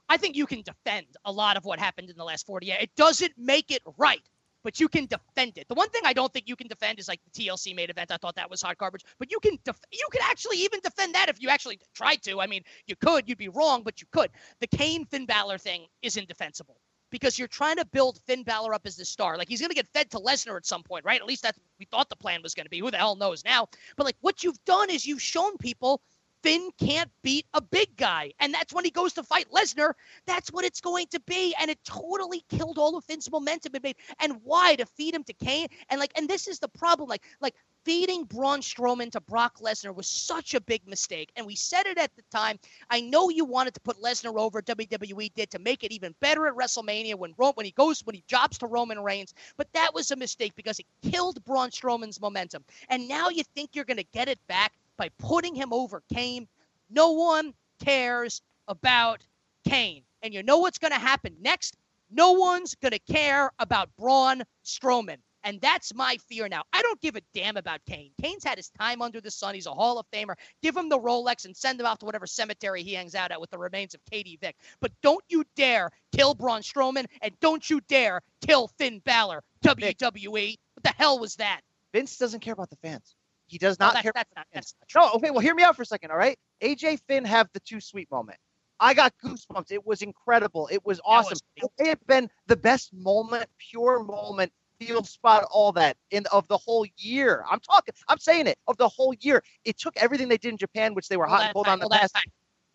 I think you can defend a lot of what happened in the last 40 years. It doesn't make it right but you can defend it. The one thing I don't think you can defend is like the TLC main event. I thought that was hot garbage, but you can def- you can actually even defend that if you actually tried to. I mean, you could. You'd be wrong, but you could. The Kane Finn Balor thing is indefensible because you're trying to build Finn Balor up as the star. Like he's going to get fed to Lesnar at some point, right? At least that's we thought the plan was going to be. Who the hell knows now? But like what you've done is you've shown people Finn can't beat a big guy. And that's when he goes to fight Lesnar. That's what it's going to be. And it totally killed all of Finn's momentum it made. And why? To feed him to Kane. And like, and this is the problem. Like, like feeding Braun Strowman to Brock Lesnar was such a big mistake. And we said it at the time. I know you wanted to put Lesnar over, WWE did to make it even better at WrestleMania when when he goes when he jobs to Roman Reigns. But that was a mistake because it killed Braun Strowman's momentum. And now you think you're going to get it back by putting him over Kane. No one cares about Kane. And you know what's going to happen next? No one's going to care about Braun Strowman. And that's my fear now. I don't give a damn about Kane. Kane's had his time under the sun. He's a Hall of Famer. Give him the Rolex and send him off to whatever cemetery he hangs out at with the remains of Katie Vick. But don't you dare kill Braun Strowman and don't you dare kill Finn Balor. WWE. What the hell was that? Vince doesn't care about the fans. He does not oh, that, care. That's not, that's not true. No, okay, well, hear me out for a second, all right? AJ Finn have the two sweet moment. I got goosebumps. It was incredible. It was awesome. Was it may have been the best moment, pure moment, field spot, all that in of the whole year. I'm talking. I'm saying it of the whole year. It took everything they did in Japan, which they were hot and cold on the past.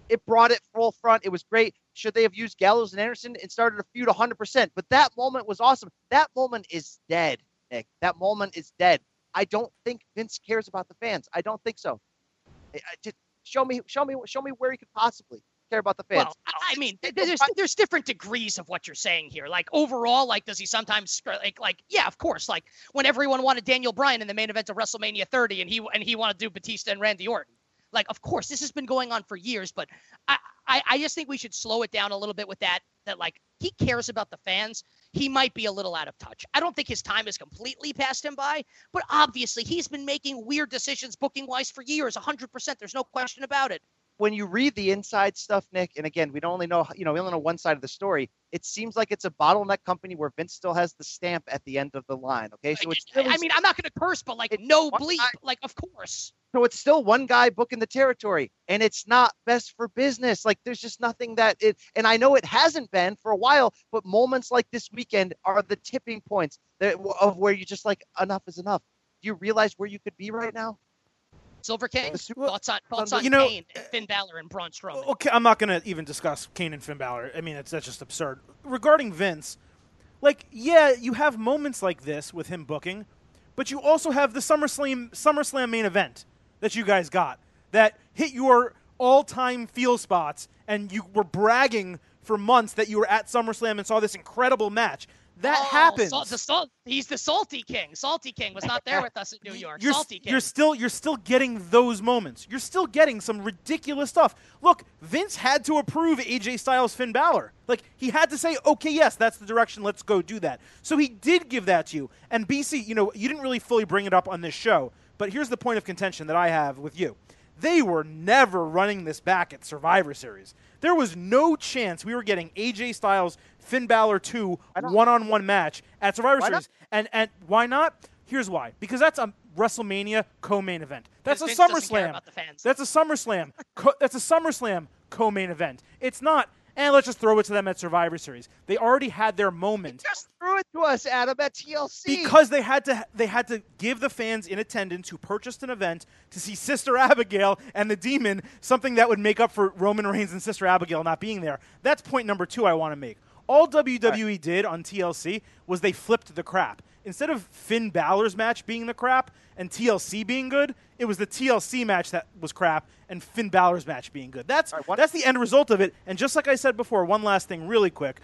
It brought it full front. It was great. Should they have used Gallows and Anderson and started a feud 100%? But that moment was awesome. That moment is dead, Nick. That moment is dead. I don't think Vince cares about the fans. I don't think so. I, I just show me, show me, show me where he could possibly care about the fans. Well, I mean, there's there's different degrees of what you're saying here. Like overall, like does he sometimes like like yeah, of course. Like when everyone wanted Daniel Bryan in the main event of WrestleMania 30, and he and he wanted to do Batista and Randy Orton. Like, of course, this has been going on for years, but I, I, I just think we should slow it down a little bit with that. That like he cares about the fans. He might be a little out of touch. I don't think his time has completely passed him by, but obviously he's been making weird decisions booking wise for years, 100%. There's no question about it when you read the inside stuff, Nick, and again, we don't only know, you know, we only know one side of the story. It seems like it's a bottleneck company where Vince still has the stamp at the end of the line. Okay, so it's. Really, I mean, I'm not going to curse, but like no bleep, guy, like of course. So it's still one guy booking the territory, and it's not best for business. Like there's just nothing that it, and I know it hasn't been for a while, but moments like this weekend are the tipping points that, of where you just like enough is enough. Do you realize where you could be right now? Silver King, thoughts on thoughts um, on you know, Kane, and uh, Finn Balor, and Braun Strowman. Okay, I'm not going to even discuss Kane and Finn Balor. I mean, that's that's just absurd. Regarding Vince, like, yeah, you have moments like this with him booking, but you also have the SummerSlam SummerSlam main event that you guys got that hit your all-time feel spots, and you were bragging for months that you were at SummerSlam and saw this incredible match. That oh, happens. Salt, the salt, he's the salty king. Salty king was not there [laughs] with us in New York. You're, salty king. You're still you're still getting those moments. You're still getting some ridiculous stuff. Look, Vince had to approve AJ Styles Finn Balor. Like he had to say, okay, yes, that's the direction. Let's go do that. So he did give that to you. And BC, you know, you didn't really fully bring it up on this show, but here's the point of contention that I have with you. They were never running this back at Survivor Series. There was no chance we were getting AJ Styles Finn Balor 2 one on one match at Survivor why Series. Not? And and why not? Here's why. Because that's a WrestleMania co-main event. That's a SummerSlam. That's a SummerSlam. co- that's a SummerSlam co-main event. It's not and let's just throw it to them at Survivor Series. They already had their moment. just threw it to us, Adam, at TLC. Because they had to they had to give the fans in attendance who purchased an event to see Sister Abigail and the Demon something that would make up for Roman Reigns and Sister Abigail not being there. That's point number two I want to make. All WWE right. did on TLC was they flipped the crap. Instead of Finn Balor's match being the crap and TLC being good, it was the TLC match that was crap and Finn Balor's match being good. That's right, that's the end result of it. And just like I said before, one last thing, really quick,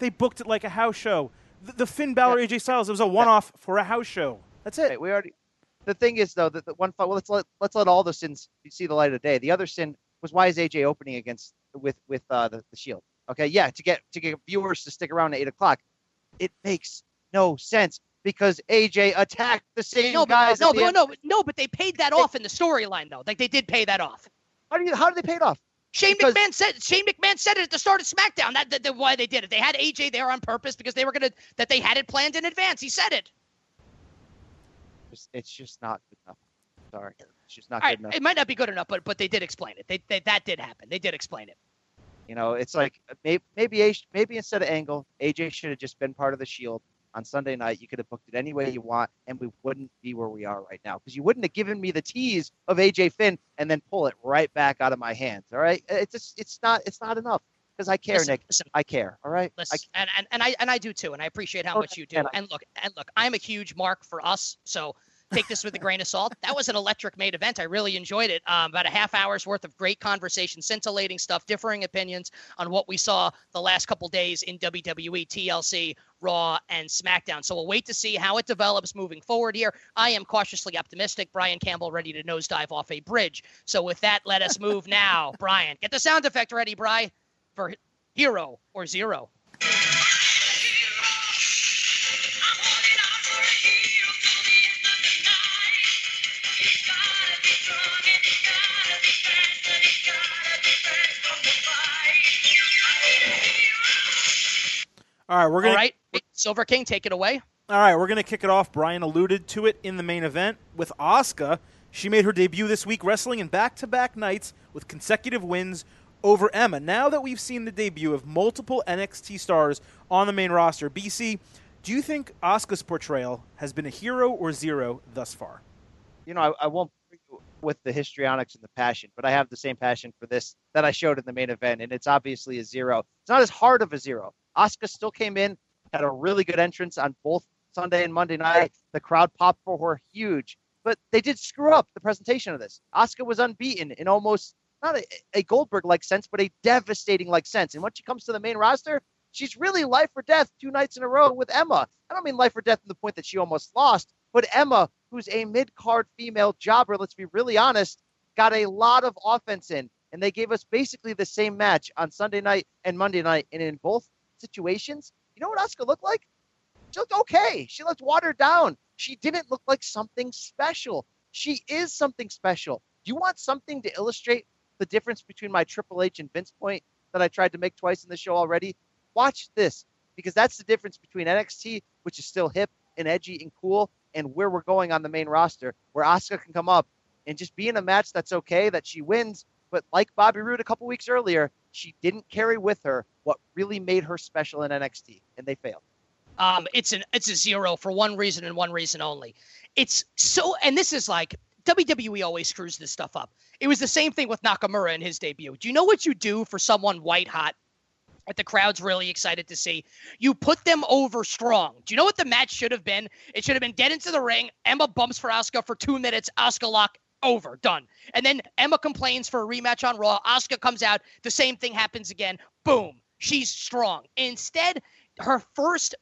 they booked it like a house show. The, the Finn Balor yeah. AJ Styles, it was a one-off yeah. for a house show. That's it. we already the thing is though that the one well let's let let's let all the sins see the light of the day. The other sin was why is AJ opening against with with uh, the, the Shield? Okay, yeah, to get to get viewers to stick around at eight o'clock. It makes no sense because AJ attacked the same No, guys. but no, but no, no, but they paid that off in the storyline though. Like they did pay that off. How do you how did they pay it off? Shane Because- McMahon said Shane McMahon said it at the start of SmackDown. That, that, that why they did it. They had AJ there on purpose because they were gonna that they had it planned in advance. He said it. It's, it's just not good enough. Sorry, it's just not All good right, enough. it might not be good enough, but but they did explain it. They, they that did happen. They did explain it. You know, it's like uh, maybe maybe maybe instead of Angle, AJ should have just been part of the Shield on Sunday night. You could have booked it any way you want, and we wouldn't be where we are right now because you wouldn't have given me the tease of AJ Finn and then pull it right back out of my hands. All right, it's just it's not it's not enough because I care, Listen, Nick. listen, I care. All right, I, listen, and, and and I and I do too, and I appreciate how Okay, much you do. and I- And look, and look, I'm a huge mark for us, so take this with a grain of salt. That was an electric made event. I really enjoyed it. Um, about a half hour's worth of great conversation, scintillating stuff, differing opinions on what we saw the last couple days in WWE, TLC, Raw, and SmackDown. So we'll wait to see how it develops moving forward here. I am cautiously optimistic. Brian Campbell ready to nosedive off a bridge. So with that, let us move [laughs] now. Brian, get the sound effect ready, Bry, for hero or zero. All right, we're gonna right, Silver King, take it away. All right, we're going to kick it off. Brian alluded to it in the main event with Asuka. She made her debut this week wrestling in back to back nights with consecutive wins over Emma. Now that we've seen the debut of multiple NXT stars on the main roster, BC, do you think Asuka's portrayal has been a hero or zero thus far? you know, I, I won't with the histrionics and the passion, but I have the same passion for this that I showed in the main event, and it's obviously a zero. It's not as hard of a zero. Asuka still came in, had a really good entrance on both Sunday and Monday night. The crowd popped for her huge, but they did screw up the presentation of this. Asuka was unbeaten in almost not a, a Goldberg like sense, but a devastating like sense. And when she comes to the main roster, she's really life or death two nights in a row with Emma. I don't mean life or death in the point that she almost lost, but Emma, who's a mid card female jobber, let's be really honest, got a lot of offense in. And they gave us basically the same match on Sunday night and Monday night. And in both situations, you know what Asuka looked like? She looked okay. She looked watered down. She didn't look like something special. She is something special. Do you want something to illustrate the difference between my Triple H and Vince point that I tried to make twice in the show already? Watch this because that's the difference between NXT, which is still hip and edgy and cool, and where we're going on the main roster, where Asuka can come up and just be in a match that's okay, that she wins. But like Bobby Roode a couple weeks earlier, she didn't carry with her what really made her special in NXT, and they failed. Um, it's an it's a zero for one reason and one reason only. It's so, and this is like WWE always screws this stuff up. It was the same thing with Nakamura in his debut. Do you know what you do for someone white hot? That the crowd's really excited to see. You put them over strong. Do you know what the match should have been? It should have been get into the ring. Emma bumps for Asuka for two minutes. Asuka lock over, done. And then Emma complains for a rematch on Raw. Asuka comes out. The same thing happens again. Boom. She's strong. Instead, her first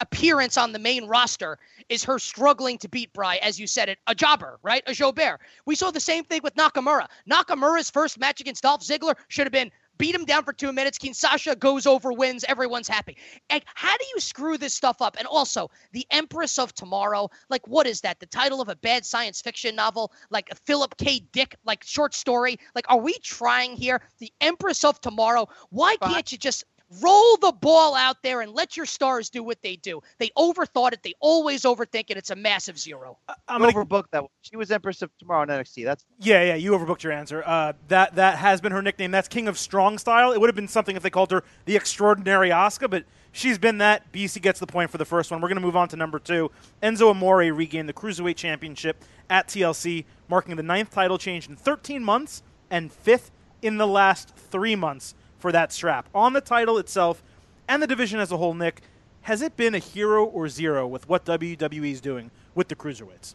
appearance on the main roster is her struggling to beat Bry, as you said it, a jobber, right? A jobber. We saw the same thing with Nakamura. Nakamura's first match against Dolph Ziggler should have been beat him down for two minutes. Kinshasa goes over, wins, everyone's happy. And how do you screw this stuff up? And also, the Empress of Tomorrow, like what is that? The title of a bad science fiction novel, like a Philip K. Dick, like short story. Like, are we trying here? The Empress of Tomorrow. Why can't you just roll the ball out there and let your stars do what they do? They overthought it. They always overthink it. It's a massive zero. I'm gonna overbooked that one. She was Empress of Tomorrow in NXT. That's Yeah, yeah, you overbooked your answer. Uh, that that has been her nickname. That's King of Strong Style. It would have been something if they called her the Extraordinary Asuka, but she's been that. BC gets the point for the first one. We're going to move on to number two. Enzo Amore regained the Cruiserweight Championship at TLC, marking the ninth title change in 13 months and fifth in the last three months for that strap. On the title itself and the division as a whole, Nick, has it been a hero or zero with what WWE is doing with the Cruiserweights?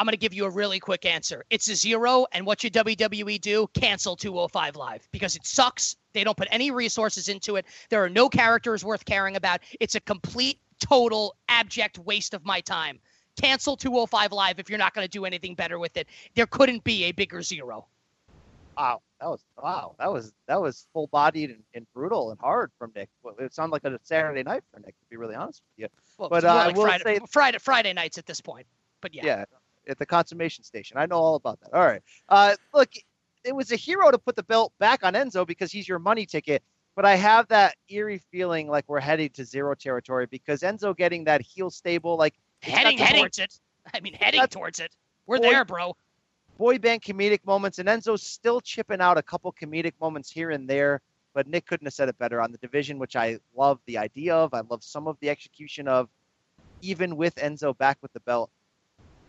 I'm going to give you a really quick answer. It's a zero, and what should WWE do? Cancel 205 Live because it sucks. They don't put any resources into it. There are no characters worth caring about. It's a complete, total, abject waste of my time. cancel 205 Live if you're not going to do anything better with it. There couldn't be a bigger zero. Wow, that was wow, that was that was full bodied and, and, brutal and hard from Nick. It sounded like a Saturday night for Nick, to be really honest with you. Well, but uh, like Friday, say, Friday, Friday nights at this point. But yeah, yeah, at the consummation station. I know all about that. All right, uh, look, it was a hero to put the belt back on Enzo because he's your money ticket. But I have that eerie feeling like we're heading to zero territory because Enzo getting that heel stable, like heading heading towards it. I mean, heading towards it. We're there, bro. Boy band comedic moments, and Enzo's still chipping out a couple comedic moments here and there. But Nick couldn't have said it better on the division, which I love the idea of. I love some of the execution of, even with Enzo back with the belt.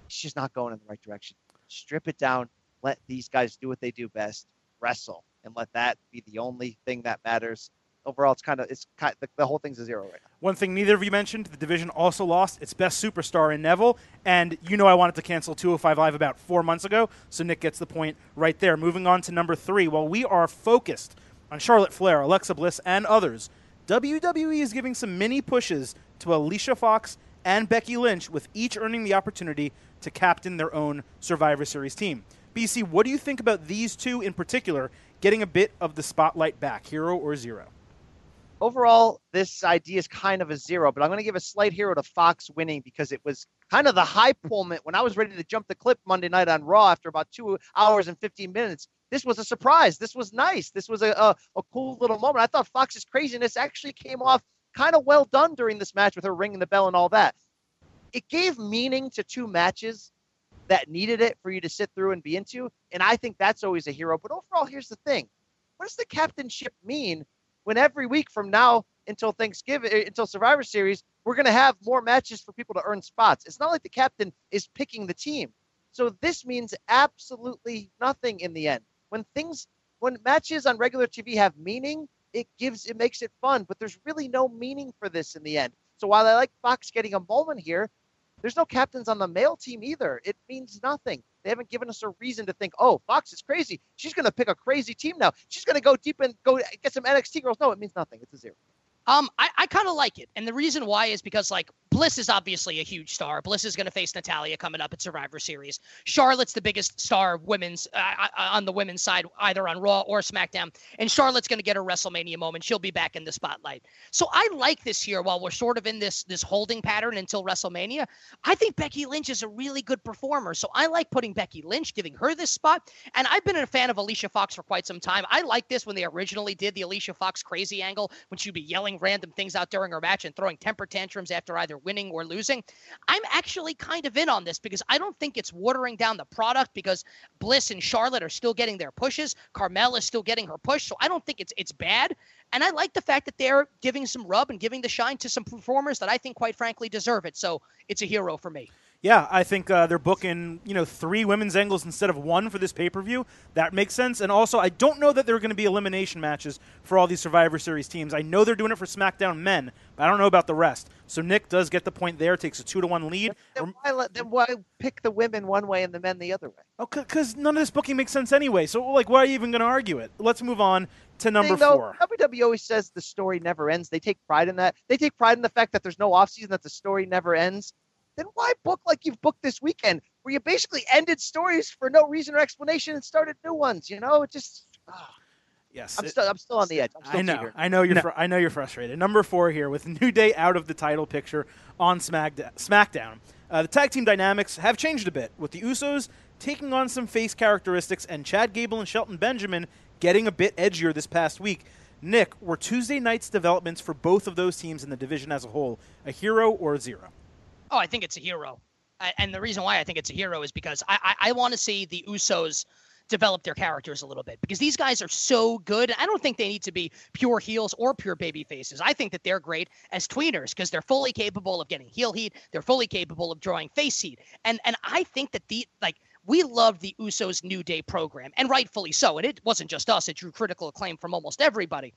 It's just not going in the right direction. Strip it down. Let these guys do what they do best wrestle and let that be the only thing that matters. Overall, it's kind of it's kind the, the whole thing's a zero right now. One thing neither of you mentioned: the division also lost its best superstar in Neville, and you know I wanted to cancel 205 Live about four months ago, so Nick gets the point right there. Moving on to number three, while we are focused on Charlotte Flair, Alexa Bliss, and others, WWE is giving some mini pushes to Alicia Fox and Becky Lynch, with each earning the opportunity to captain their own Survivor Series team. BC, what do you think about these two in particular getting a bit of the spotlight back, hero or zero? Overall, this idea is kind of a zero, but I'm going to give a slight hero to Fox winning because it was kind of the high [laughs] moment when I was ready to jump the clip Monday night on Raw after about two hours and 15 minutes. This was a surprise. This was nice. This was a, a, a cool little moment. I thought Fox's craziness actually came off kind of well done during this match with her ringing the bell and all that. It gave meaning to two matches that needed it for you to sit through and be into. And I think that's always a hero. But overall, here's the thing what does the captainship mean when every week from now until Thanksgiving, eh, until Survivor Series, we're going to have more matches for people to earn spots? It's not like the captain is picking the team. So this means absolutely nothing in the end. When things, when matches on regular TV have meaning, it gives, it makes it fun, but there's really no meaning for this in the end. So while I like Fox getting a moment here, there's no captains on the male team either. It means nothing. They haven't given us a reason to think, oh, Fox is crazy. She's going to pick a crazy team now. She's going to go deep and go get some NXT girls. No, it means nothing. It's a zero. Um, I, I kind of like it, and the reason why is because like Bliss is obviously a huge star. Bliss is going to face Natalya coming up at Survivor Series. Charlotte's the biggest star women's uh, uh, uh, on the women's side, either on Raw or SmackDown, and Charlotte's going to get a WrestleMania moment. She'll be back in the spotlight. So I like this here while we're sort of in this this holding pattern until WrestleMania. I think Becky Lynch is a really good performer, so I like putting Becky Lynch, giving her this spot. And I've been a fan of Alicia Fox for quite some time. I like this when they originally did the Alicia Fox crazy angle when she'd be yelling random things out during her match and throwing temper tantrums after either winning or losing. I'm actually kind of in on this because I don't think it's watering down the product because Bliss and Charlotte are still getting their pushes. Carmella is still getting her push. So I don't think it's it's bad. And I like the fact that they're giving some rub and giving the shine to some performers that I think, quite frankly, deserve it. So it's a hero for me. Yeah, I think uh, they're booking you know three women's angles instead of one for this pay per view. That makes sense. And also, I don't know that there are going to be elimination matches for all these Survivor Series teams. I know they're doing it for SmackDown men, but I don't know about the rest. So Nick does get the point there. Takes a two to one lead. Then why, then why pick the women one way and the men the other way? Oh, because none of this booking makes sense anyway. So like, why are you even going to argue it? Let's move on to number thing, four. Though, WWE always says the story never ends. They take pride in that. They take pride in the fact that there's no offseason, that the story never ends then why book like you've booked this weekend, where you basically ended stories for no reason or explanation and started new ones? You know, it just. Oh. Yes, I'm still I'm still on the edge. I know. I know you're. No. Fr- I know you're frustrated. Number four here with New Day out of the title picture on Smackda- SmackDown. Uh, the tag team dynamics have changed a bit with the Usos taking on some face characteristics and Chad Gable and Shelton Benjamin getting a bit edgier this past week. Nick, were Tuesday night's developments for both of those teams in the division as a whole a hero or a zero? Oh, I think it's a hero. and the reason why I think it's a hero is because I, I, I want to see the Usos develop their characters a little bit because these guys are so good. I don't think they need to be pure heels or pure baby faces. I think that they're great as tweeners because they're fully capable of getting heel heat. They're fully capable of drawing face heat. And and I think that the like we loved the Usos New Day program, and rightfully so. And it wasn't just us; it drew critical acclaim from almost everybody.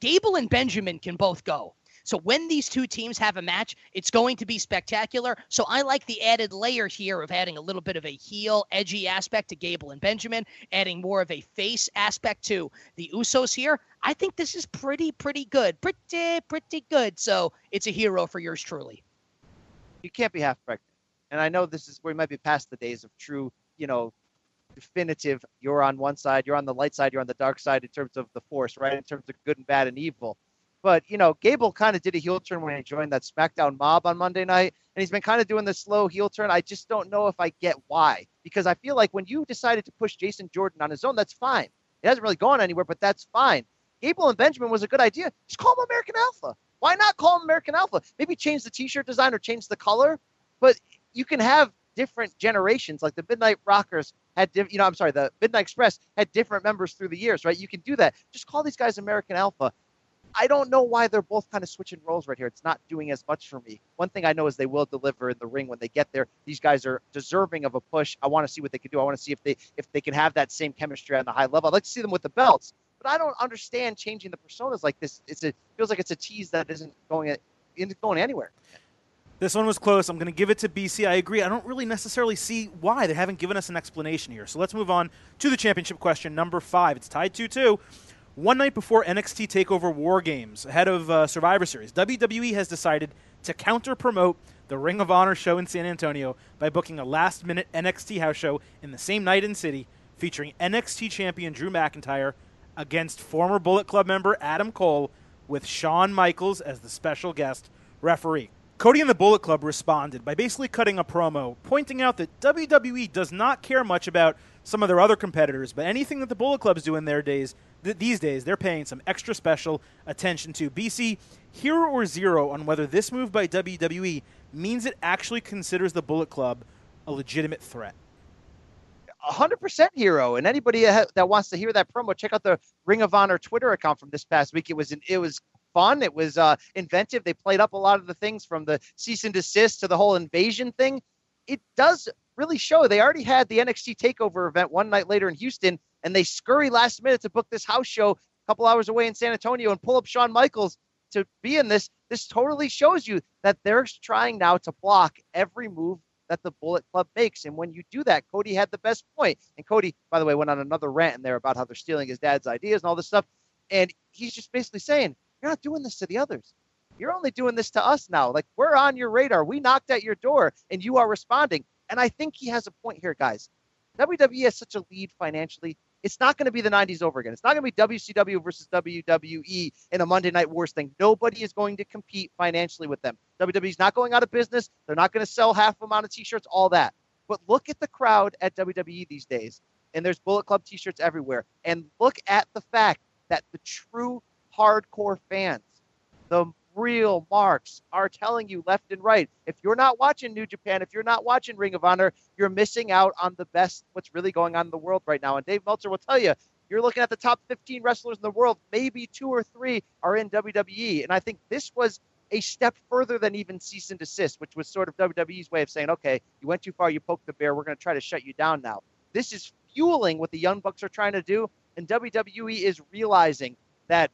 Gable and Benjamin can both go. So when these two teams have a match, it's going to be spectacular. So I like the added layer here of adding a little bit of a heel, edgy aspect to Gable and Benjamin, adding more of a face aspect to the Usos here. I think this is pretty, pretty good. Pretty, pretty good. So it's a hero for yours truly. You can't be half pregnant. And I know this is where we might be past the days of true, you know, definitive. You're on one side, you're on the light side, you're on the dark side in terms of the force, right? In terms of good and bad and evil. But you know, Gable kind of did a heel turn when he joined that SmackDown mob on Monday night, and he's been kind of doing the slow heel turn. I just don't know if I get why, because I feel like when you decided to push Jason Jordan on his own, that's fine. It hasn't really gone anywhere, but that's fine. Gable and Benjamin was a good idea. Just call him American Alpha. Why not call him American Alpha? Maybe change the T-shirt design or change the color, but you can have different generations. Like the Midnight Rockers had, you know, I'm sorry, the Midnight Express had different members through the years, right? You can do that. Just call these guys American Alpha. I don't know why they're both kind of switching roles right here. It's not doing as much for me. One thing I know is they will deliver in the ring when they get there. These guys are deserving of a push. I want to see what they can do. I want to see if they if they can have that same chemistry on the high level. I'd like to see them with the belts, but I don't understand changing the personas like this. It's a feels like it's a tease that isn't going isn't going anywhere. This one was close. I'm going to give it to BC. I agree. I don't really necessarily see why they haven't given us an explanation here. So let's move on to the championship question number five. It's tied 2 2. One night before NXT TakeOver War Games, ahead of uh, Survivor Series, WWE has decided to counter promote the Ring of Honor show in San Antonio by booking a last minute NXT house show in the same night in city featuring NXT champion Drew McIntyre against former Bullet Club member Adam Cole with Shawn Michaels as the special guest referee. Cody and the Bullet Club responded by basically cutting a promo, pointing out that WWE does not care much about some of their other competitors, but anything that the Bullet Clubs do in their days th- these days they're paying some extra special attention to. BC, hero or zero on whether this move by WWE means it actually considers the Bullet Club a legitimate threat. 100% hero and anybody that wants to hear that promo check out the ring of honor twitter account from this past week it was it was fun it was uh, inventive they played up a lot of the things from the cease and desist to the whole invasion thing it does really show they already had the nxt takeover event one night later in houston and they scurry last minute to book this house show a couple hours away in San Antonio and pull up Shawn Michaels to be in this. This totally shows you that they're trying now to block every move that the Bullet Club makes. And when you do that, Cody had the best point. And Cody, by the way, went on another rant in there about how they're stealing his dad's ideas and all this stuff. And he's just basically saying, You're not doing this to the others. You're only doing this to us now. Like we're on your radar. We knocked at your door and you are responding. And I think he has a point here, guys. WWE has such a lead financially it's not going to be the 90s over again. It's not going to be WCW versus WWE in a Monday Night Wars thing. Nobody is going to compete financially with them. WWE's not going out of business. They're not going to sell half amount of t-shirts, all that. But look at the crowd at WWE these days. And there's Bullet Club t-shirts everywhere. And look at the fact that the true hardcore fans, the real marks are telling you left and right. If you're not watching New Japan, if you're not watching Ring of Honor, you're missing out on the best, what's really going on in the world right now. And Dave Meltzer will tell you, you're looking at the top 15 wrestlers in the world, maybe two or three are in WWE. And I think this was a step further than even cease and desist, which was sort of WWE's way of saying, okay, you went too far, you poked the bear, we're going to try to shut you down now. This is fueling what the Young Bucks are trying to do. And WWE is realizing that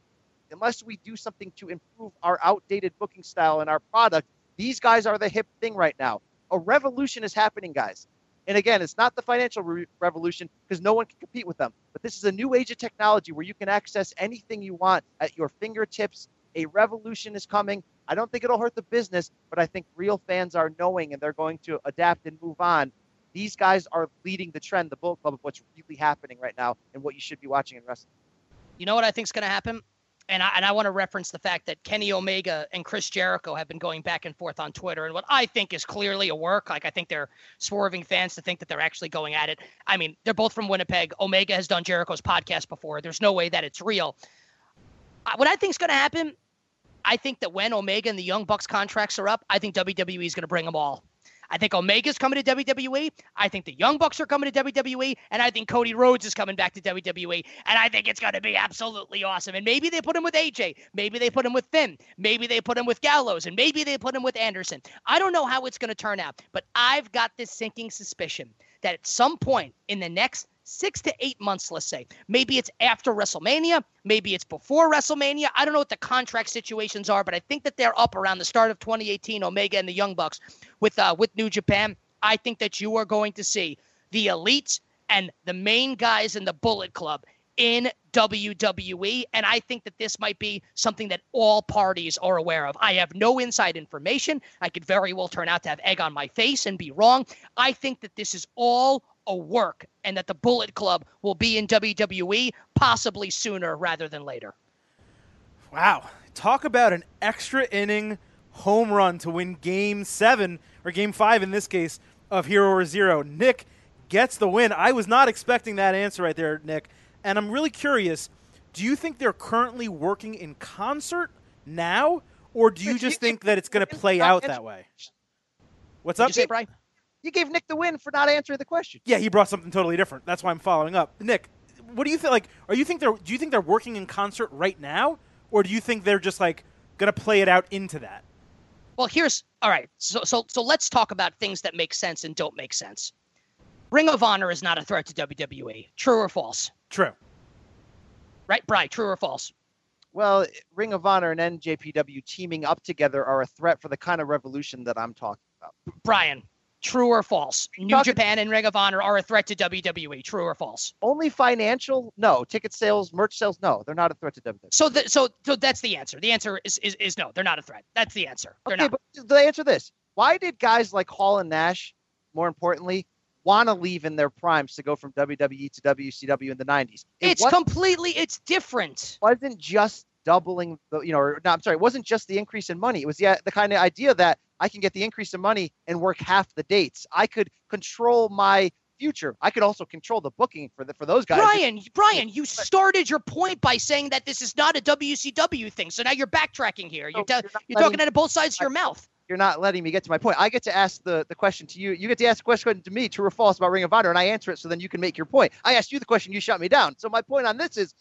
unless we do something to improve our outdated booking style and our product, these guys are the hip thing right now. A revolution is happening, guys. And again, it's not the financial re- revolution because no one can compete with them. But this is a new age of technology where you can access anything you want at your fingertips. A revolution is coming. I don't think it'll hurt the business, but I think real fans are knowing and they're going to adapt and move on. These guys are leading the trend, the Bullet Club, of what's really happening right now and what you should be watching in wrestling. You know what I think is going to happen? And I, and I want to reference the fact that Kenny Omega and Chris Jericho have been going back and forth on Twitter, and what I think is clearly a work. Like I think they're swerving fans to think that they're actually going at it. I mean, they're both from Winnipeg. Omega has done Jericho's podcast before. There's no way that it's real. Uh, what I think is going to happen, I think that when Omega and the Young Bucks contracts are up, I think WWE is going to bring them all. I think Omega's coming to WWE. I think the Young Bucks are coming to WWE. And I think Cody Rhodes is coming back to WWE. And I think it's going to be absolutely awesome. And maybe they put him with AJ. Maybe they put him with Finn. Maybe they put him with Gallows. And maybe they put him with Anderson. I don't know how it's going to turn out. But I've got this sinking suspicion that at some point in the next six to eight months, let's say. Maybe it's after WrestleMania. Maybe it's before WrestleMania. I don't know what the contract situations are, but I think that they're up around the start of 2018. Omega and the Young Bucks with uh, with New Japan. I think that you are going to see the elites and the main guys in the Bullet Club in WWE. And I think that this might be something that all parties are aware of. I have no inside information. I could very well turn out to have egg on my face and be wrong. I think that this is all a work and that the Bullet Club will be in WWE possibly sooner rather than later. Wow. Talk about an extra inning home run to win game seven, or game five in this case, of Hero or Zero. Nick gets the win. I was not expecting that answer right there, Nick. And I'm really curious do you think they're currently working in concert now, or do you just think that it's going to play out that way? What's up, Brian? You gave Nick the win for not answering the question. Yeah, he brought something totally different. That's why I'm following up. Nick, what do you think? Like, are you think they're? Do you think they're working in concert right now, or do you think they're just like going to play it out into that? Well, here's all right. So, so, so let's talk about things that make sense and don't make sense. Ring of Honor is not a threat to WWE. True or false? True. Right, Brian? True or false? Well, Ring of Honor and NJPW teaming up together are a threat for the kind of revolution that I'm talking about. Brian, true or false? New Talking- Japan and Ring of Honor are a threat to WWE. True or false? Only financial? No. Ticket sales, merch sales? No. They're not a threat to WWE. So, the, so, so that's the answer. The answer is, is, is no. They're not a threat. That's the answer. They're Okay, not. but the answer this: Why did guys like Hall and Nash, more importantly, want to leave in their primes to go from WWE to WCW in the '90s? It it's completely. It's different. wasn't just doubling the you know or, no i'm sorry it wasn't just the increase in money. It was the, the kind of idea that i can get the increase in money and work half the dates. I could control my future. I could also control the booking for the for those guys. Brian, Brian, you started your point by saying that this is not a WCW thing. So now you're backtracking here. You're, ta- you're you're talking out of both sides of your mouth. you're not letting me get to my point. I get to ask the, the question to you. You get to ask the question to me true or false about ring of honor and i answer it so then you can make your point. I asked you the question you shut me down. So my point on this is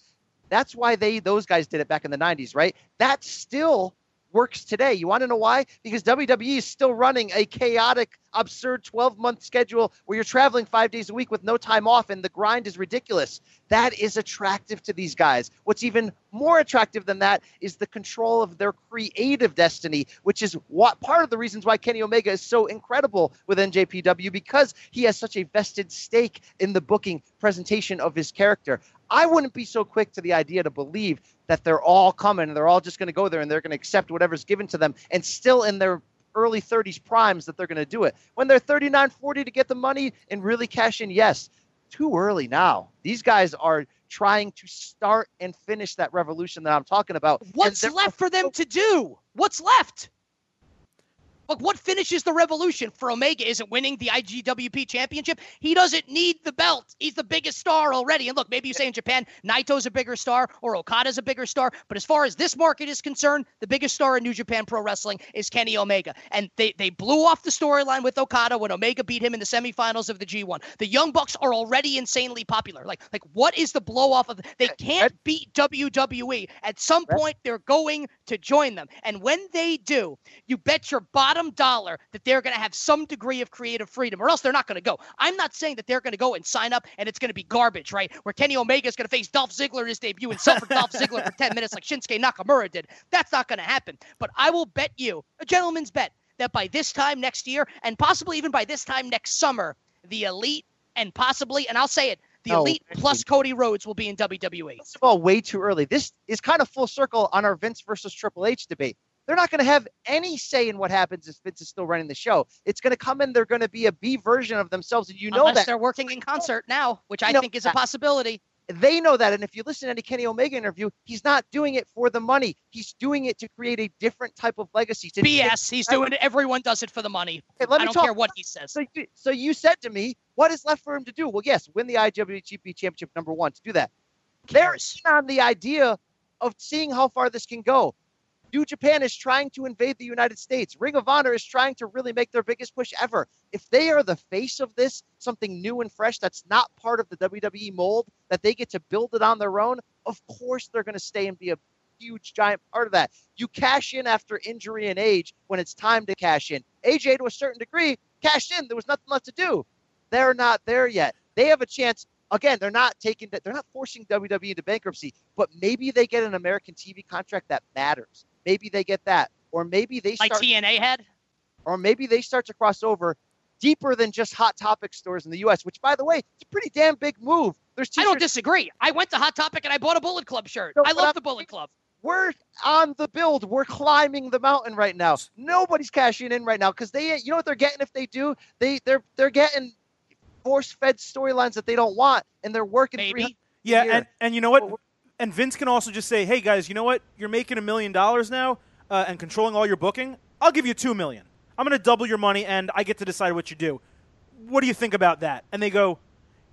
that's why they those guys did it back in the 90s right? That still works today. You want to know why? Because wwe is still running a chaotic absurd 12 month schedule where you're traveling five days a week with no time off and the grind is ridiculous. That is attractive to these guys. What's even more attractive than that is the control of their creative destiny which is what part of the reasons why kenny omega is so incredible with njpw because he has such a vested stake in the booking presentation of his character I wouldn't be so quick to the idea to believe that they're all coming and they're all just going to go there and they're going to accept whatever's given to them and still in their early 30s primes that they're going to do it. When they're 39, 40 to get the money and really cash in, yes, too early now. These guys are trying to start and finish that revolution that I'm talking about. What's left for them to do? What's left? Look, what finishes the revolution for Omega? Is it winning the IWGP championship? He doesn't need the belt. He's the biggest star already. And look, maybe you say in Japan, Naito's a bigger star or Okada's a bigger star. But as far as this market is concerned, the biggest star in New Japan Pro Wrestling is Kenny Omega. And they, they blew off the storyline with Okada when Omega beat him in the semifinals of the G1. The Young Bucks are already insanely popular. Like, like what is the blow off of? They can't beat WWE. At some point, they're going to join them. And when they do, you bet your bottom dollar that they're going to have some degree of creative freedom, or else they're not going to go. I'm not saying that they're going to go and sign up and it's going to be garbage, right? Where Kenny Omega is going to face Dolph Ziggler in his debut and suffer [laughs] Dolph Ziggler for 10 minutes like Shinsuke Nakamura did. That's not going to happen. But I will bet you, a gentleman's bet, that by this time next year, and possibly even by this time next summer, the elite and possibly, and I'll say it, the elite plus Cody Rhodes will be in. WWE. First of all, way too early. This is kind of full circle on our Vince versus Triple H debate. They're not going to have any say in what happens if Vince is still running the show. It's going to come in. They're going to be a B version of themselves, and you know Unless that. they're working in concert now, which I You know think is a possibility. They know that. And if you listen to any Kenny Omega interview, he's not doing it for the money. He's doing it to create a different type of legacy. To BS. He's doing it. Everyone does it for the money. Okay, let me I don't talk. care what he says. So, you- so you said to me, what is left for him to do? Well, yes, win the IWGP Championship number one to do that. They're on the idea of seeing how far this can go. New Japan is trying to invade the United States. Ring of Honor is trying to really make their biggest push ever. If they are the face of this, something new and fresh that's not part of the WWE mold, that they get to build it on their own, of course they're going to stay and be a huge, giant part of that. You cash in after injury and age when it's time to cash in. AJ, to a certain degree, cashed in. There was nothing left to do. They're not there yet. They have a chance. Again, they're not taking. They're not forcing WWE into bankruptcy, but maybe they get an American TV contract that matters. Maybe they get that, or maybe they Like start, TNA had? or maybe they start to cross over deeper than just Hot Topic stores in the U.S. Which, by the way, it's a pretty damn big move. There's I don't disagree. I went to Hot Topic and I bought a Bullet Club shirt. No, I love I'm- the Bullet Club. we're on the build. We're climbing the mountain right now. Nobody's cashing in right now because they, you know what they're getting if they do? They they're they're getting force-fed storylines that they don't want, and they're working. 300 Maybe. Yeah, and, and you know what? Well, And Vince can also just say, "Hey guys, you know what? You're making a million dollars now uh, and controlling all your booking. I'll give you two million. I'm going to double your money, and I get to decide what you do. What do you think about that?" And they go,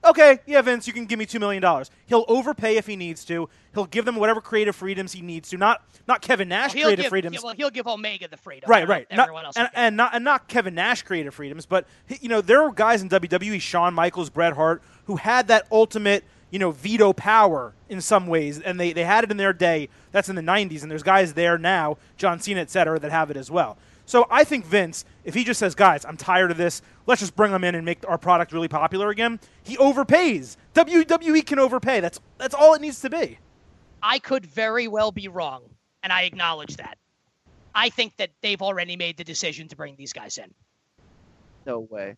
"Okay, yeah, Vince, you can give me two million dollars. He'll overpay if he needs to. He'll give them whatever creative freedoms he needs to. Not not Kevin Nash He'll creative give, freedoms. yeah, well, he'll give Omega the freedom. Right, right. Not- Everyone else and, and not and not Kevin Nash creative freedoms, but you know there are guys in WWE, Shawn Michaels, Bret Hart, who had that ultimate you know veto power in some ways, and they, they had it in their day. That's in the '90s, and there's guys there now, John Cena, et cetera, that have it as well. So I think Vince, if he just says, "Guys, I'm tired of this. Let's just bring them in and make our product really popular again," he overpays. WWE can overpay. That's that's all it needs to be. I could very well be wrong, and I acknowledge that. I think that they've already made the decision to bring these guys in. No way.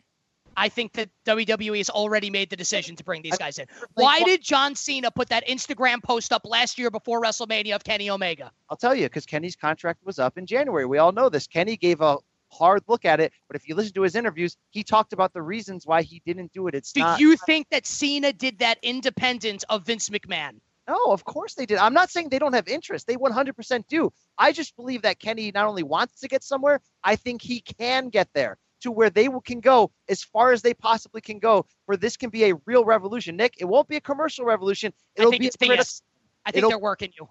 I think that WWE has already made the decision to bring these guys in. Why did John Cena put that Instagram post up last year before WrestleMania of Kenny Omega? I'll tell you, because Kenny's contract was up in January. We all know this. Kenny gave a hard look at it, but if you listen to his interviews, he talked about the reasons why he didn't do it. It's Do not. you think that Cena did that independent of Vince McMahon? No, of course they did. I'm not saying they don't have interest. They 100% do. I just believe that Kenny not only wants to get somewhere, I think he can get there to where they can go as far as they possibly can go. For this can be a real revolution. Nick, it won't be a commercial revolution. It'll think be it's a criti-. I think it'll- they're working you.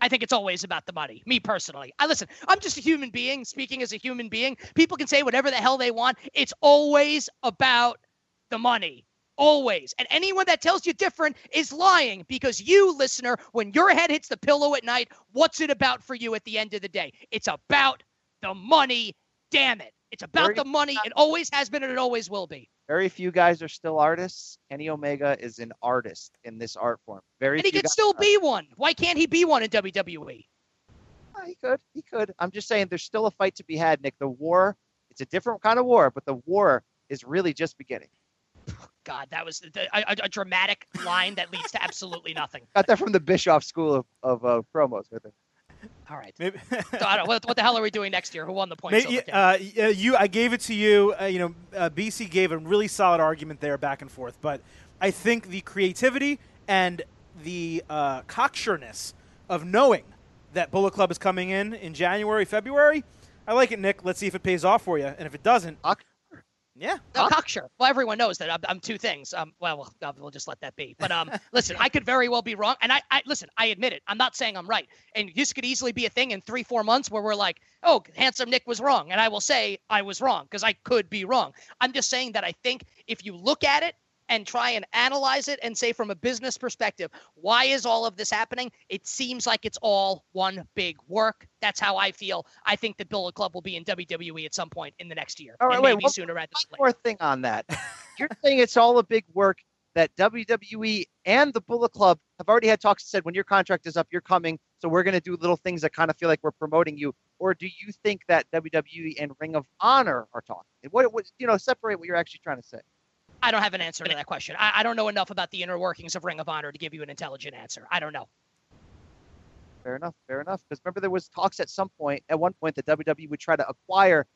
I think it's always about the money. Me personally. I listen, I'm just a human being speaking as a human being. People can say whatever the hell they want. It's always about the money. Always. And anyone that tells you different is lying because you, listener, when your head hits the pillow at night, what's it about for you at the end of the day? It's about the money. Damn it. It's about Very- the money. It always has been and it always will be. Very few guys are still artists. Kenny Omega is an artist in this art form. Very And he could still be one. Why can't he be one in? WWE? Yeah, he could. He could. I'm just saying there's still a fight to be had, Nick. The war, it's a different kind of war, but the war is really just beginning. God, that was the, a, a- a dramatic line that leads to absolutely nothing. Got that from the Bischoff School of, of uh, promos with him. All right. Maybe, [laughs] So I don't, what, what the hell are we doing next year? Who won the points? Maybe, uh, you, I gave it to you. Uh, you know, uh, BC gave a really solid argument there, back and forth. But I think the creativity and the uh, cocksureness of knowing that Bullet Club is coming in in January, February, I like it, Nick. Let's see if it pays off for you. And if it doesn't, Cock- yeah, no, cocksure. Well, everyone knows that I'm, I'm two things. Um, well, we'll, we'll just let that be. But um, [laughs] listen, I could very well be wrong, and I, I listen. I admit it. I'm not saying I'm right, and this could easily be a thing in three, four months where we're like, "Oh, handsome Nick was wrong," and I will say I was wrong because I could be wrong. I'm just saying that I think if you look at it and try and analyze it and say from a business perspective, why is all of this happening? It seems like it's all one big work. That's how I feel. I think the Bullet Club will be in WWE at some point in the next year, All right, wait, maybe one- sooner rather than One more thing on that. [laughs] You're saying it's all a big work that WWE and the Bullet Club have already had talks and said when your contract is up, you're coming. So we're going to do little things that kind of feel like we're promoting you. Or do you think that WWE and Ring of Honor are talking? What, what you know, separate what you're actually trying to say. I don't have an answer to that question. I, I don't know enough about the inner workings of Ring of Honor to give you an intelligent answer. I don't know. Fair enough. Fair enough. Because remember, there was talks at some point, at one point, that WWE would try to acquire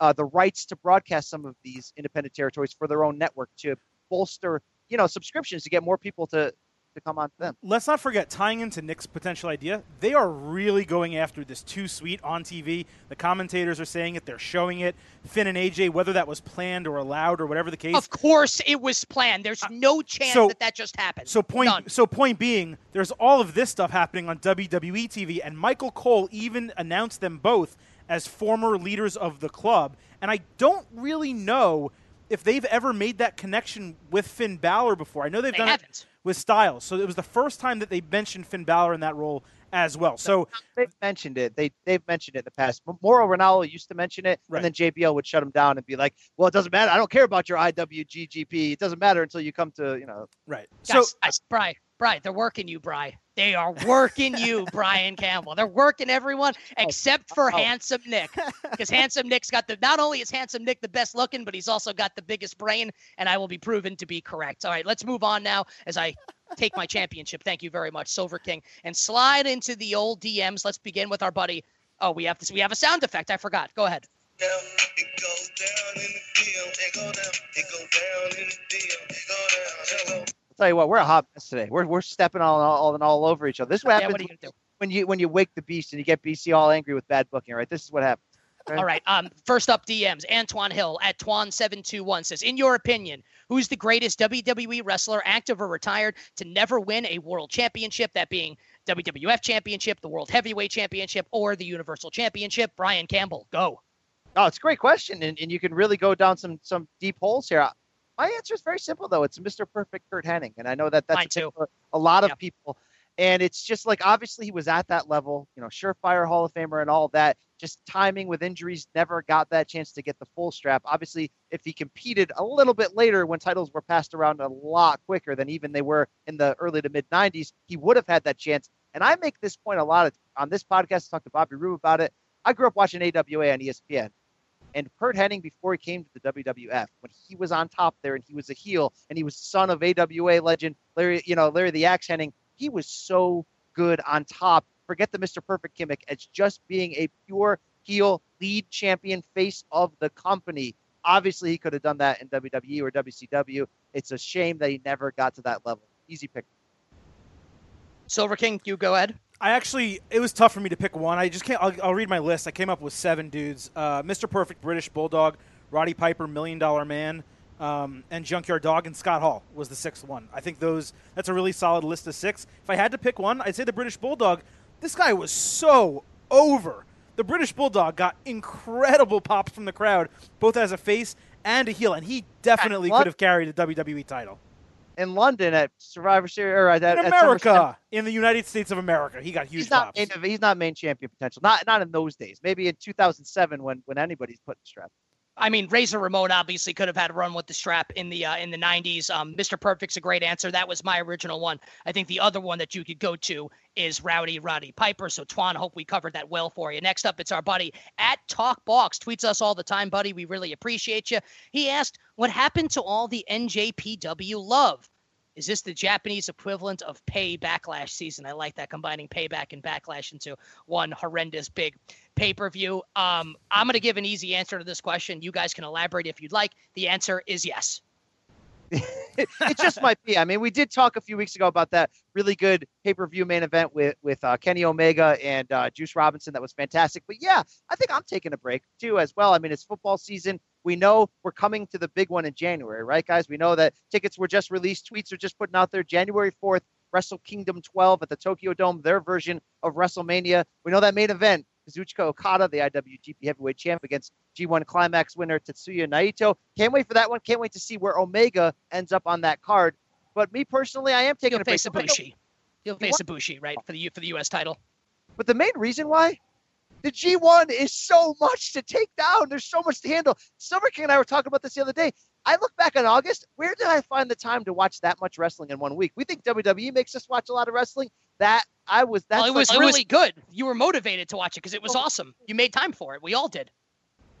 uh, the rights to broadcast some of these independent territories for their own network to bolster, you know, subscriptions to get more people to to come on to them. let's not forget tying into Nick's potential idea. They are really going after this too sweet on TV. The commentators are saying it. They're showing it. Finn and AJ, whether that was planned or allowed or whatever the case. Of course, it was planned. There's uh, no chance so- that that just happened. So point None. so point being, there's all of this stuff happening on WWE TV, and Michael Cole even announced them both as former leaders of the club. And I don't really know if they've ever made that connection with Finn Balor before. I know they've They done haven't. it with Styles, so it was the first time that they mentioned Finn Balor in that role as well. So They've mentioned it. They they've mentioned it in the past. Mauro Ranallo used to mention it, Right. and then JBL would shut him down and be like, "Well, it doesn't matter. I don't care about your IWGP. It doesn't matter until you come to you know." right, so guys, Bry, Bry, they're working you, Bry. They are working you, [laughs] Brian Campbell. They're working everyone except oh, for Oh. Handsome Nick. [laughs] Because Handsome Nick's got the not only is Handsome Nick the best looking, but he's also got the biggest brain, and I will be proven to be correct. All right, let's move on now as I take my championship. Thank you very much, Silver King. And slide into the old DMs. Let's begin with our buddy. Oh, we have this. We have a sound effect. I forgot. Go ahead. down, it goes down in the field, it go down, it go down in the field, it go down, it go I'll tell you what, we're a hot mess today. We're we're stepping all all, and all over each other. This is what Yeah, happens what you when you when you wake the beast and you get BC all angry with bad booking. Right, this is what happens. All right. Um, first up, DMs. Antoine Hill at Twan721 says, In your opinion, who's the greatest WWE wrestler, active or retired, to never win a world championship? That being WWF Championship, the World Heavyweight Championship, or the Universal Championship? Brian Campbell, go. Oh, it's a great question, and, and you can really go down some some deep holes here. My answer is very simple though. It's Mr. Perfect Curt Hennig, and I know that that's a a lot of Yep. people. And it's just like obviously he was at that level, you know, surefire Hall of Famer and all that. Just timing with injuries, never got that chance to get the full strap. Obviously, if he competed a little bit later when titles were passed around a lot quicker than even they were in the early to mid 90s, he would have had that chance. And I make this point a lot of, on this podcast. I talked to Bobby Roode about it. I grew up watching AWA on ESPN. And Curt Hennig, before he came to the WWF, when he was on top there and he was a heel and he was son of AWA legend Larry, you know, Larry the Axe Hennig, he was so good on top. Forget the Mr. Perfect gimmick as just being a pure heel lead champion face of the company. Obviously, he could have done that in WWE or WCW. It's a shame that he never got to that level. Easy pick. Silver King, you go ahead. I actually, it was tough for me to pick one. I just can't. I'll, I'll read my list. I came up with seven dudes: uh, Mr. Perfect, British Bulldog, Roddy Piper, Million Dollar Man, um, and Junkyard Dog, and Scott Hall was the sixth one. I think those. That's a really solid list of six. If I had to pick one, I'd say the British Bulldog. This guy was so over. The British Bulldog got incredible pops from the crowd, both as a face and a heel, and he definitely could have carried a WWE title In London at Survivor Series or at, in at America, in the United States of America. He got huge he's not main, he's not main champion potential. Not not in those days. Maybe in 2007 when when anybody's putting strap. I mean, Razor Ramon obviously could have had a run with the strap in the uh, in the 90s. Um, Mr. Perfect's a great answer. That was my original one. I think the other one that you could go to is Rowdy Roddy Piper. So Twan, hope we covered that well for you. Next up, it's our buddy at Talkbox. Tweets us all the time, buddy. We really appreciate you. He asked, "What happened to all the NJPW love?" Is this the Japanese equivalent of pay backlash season? I like that combining payback and backlash into one horrendous big pay per view. Um, I'm going to give an easy answer to this question. You guys can elaborate if you'd like. The answer is yes. [laughs] it just might be. I mean, we did talk a few weeks ago about that really good pay per view main event with with uh, Kenny Omega and uh, Juice Robinson. That was fantastic. But yeah, I think I'm taking a break too as well. I mean, it's football season. We know we're coming to the big one in January, right, guys? We know that tickets were just released. Tweets are just putting out there. January 4th, Wrestle Kingdom 12 at the Tokyo Dome, their version of WrestleMania. We know that main event, Kazuchika Okada, the IWGP Heavyweight Champ, against G1 Climax winner Tetsuya Naito. Can't wait for that one. Can't wait to see where Omega ends up on that card. But me personally, I am taking He'll a break. face Ibushi. He'll face Ibushi, right, for the for the U.S. title. But the main reason why the G1 is so much to take down. There's so much to handle. Silver King and I were talking about this the other day. I look back on August. Where did I find the time to watch that much wrestling in one week? We think WWE makes us watch a lot of wrestling. That I was that well, it was like- really good. You were motivated to watch it because it was Oh. awesome. You made time for it. We all did.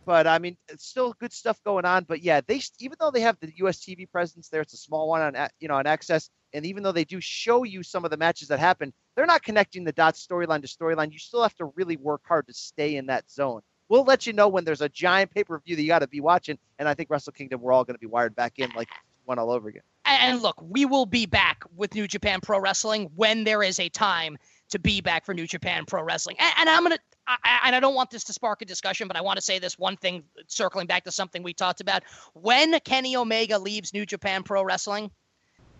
But I mean, it's still good stuff going on. But yeah, they even though they have the US TV presence there, it's a small one on you know on AXS, and even though they do show you some of the matches that happen, they're not connecting the dots storyline to storyline. You still have to really work hard to stay in that zone. We'll let you know when there's a giant pay per view that you got to be watching, and I think Wrestle Kingdom we're all going to be wired back in like one all over again. And, look, we will be back with New Japan Pro Wrestling when there is a time to be back for New Japan Pro Wrestling. And, and I'm gonna, I- and I don't want this to spark a discussion, but I want to say this one thing, circling back to something we talked about. When Kenny Omega leaves New Japan Pro Wrestling,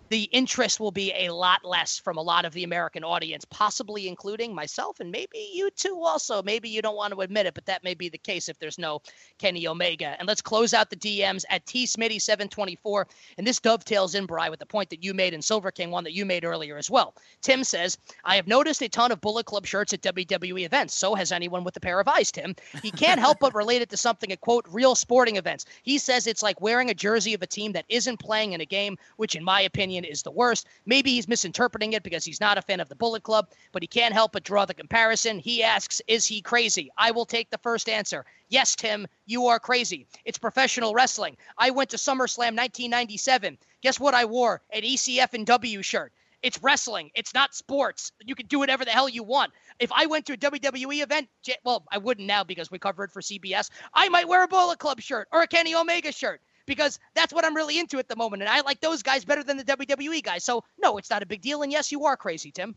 the interest will be a lot less from a lot of the American audience, possibly including myself and maybe you too also. Maybe you don't want to admit it, but that may be the case if there's no Kenny Omega. And let's close out the DMs at T Smitty 724. And this dovetails in, Bry, with the point that you made in Silver King, one that you made earlier as well. Tim says, I have noticed a ton of Bullet Club shirts at WWE events. So has anyone with a pair of eyes, Tim. He can't help but relate it to something at quote real sporting events. He says it's like wearing a jersey of a team that isn't playing in a game, which in my opinion opinion, is the worst. Maybe he's misinterpreting it because he's not a fan of the Bullet Club, but he can't help but draw the comparison. He asks, Is he crazy? I will take the first answer. Yes, Tim, you are crazy. It's professional wrestling. I went to SummerSlam 1997. Guess what I wore? An ECF and W shirt. It's wrestling. It's not sports. You can do whatever the hell you want. If I went to a WWE event, well, I wouldn't now because we cover it for CBS. I might wear a Bullet Club shirt or a Kenny Omega shirt because that's what I'm really into at the moment. And I like those guys better than the WWE guys. So, no, it's not a big deal. And yes, you are crazy, Tim.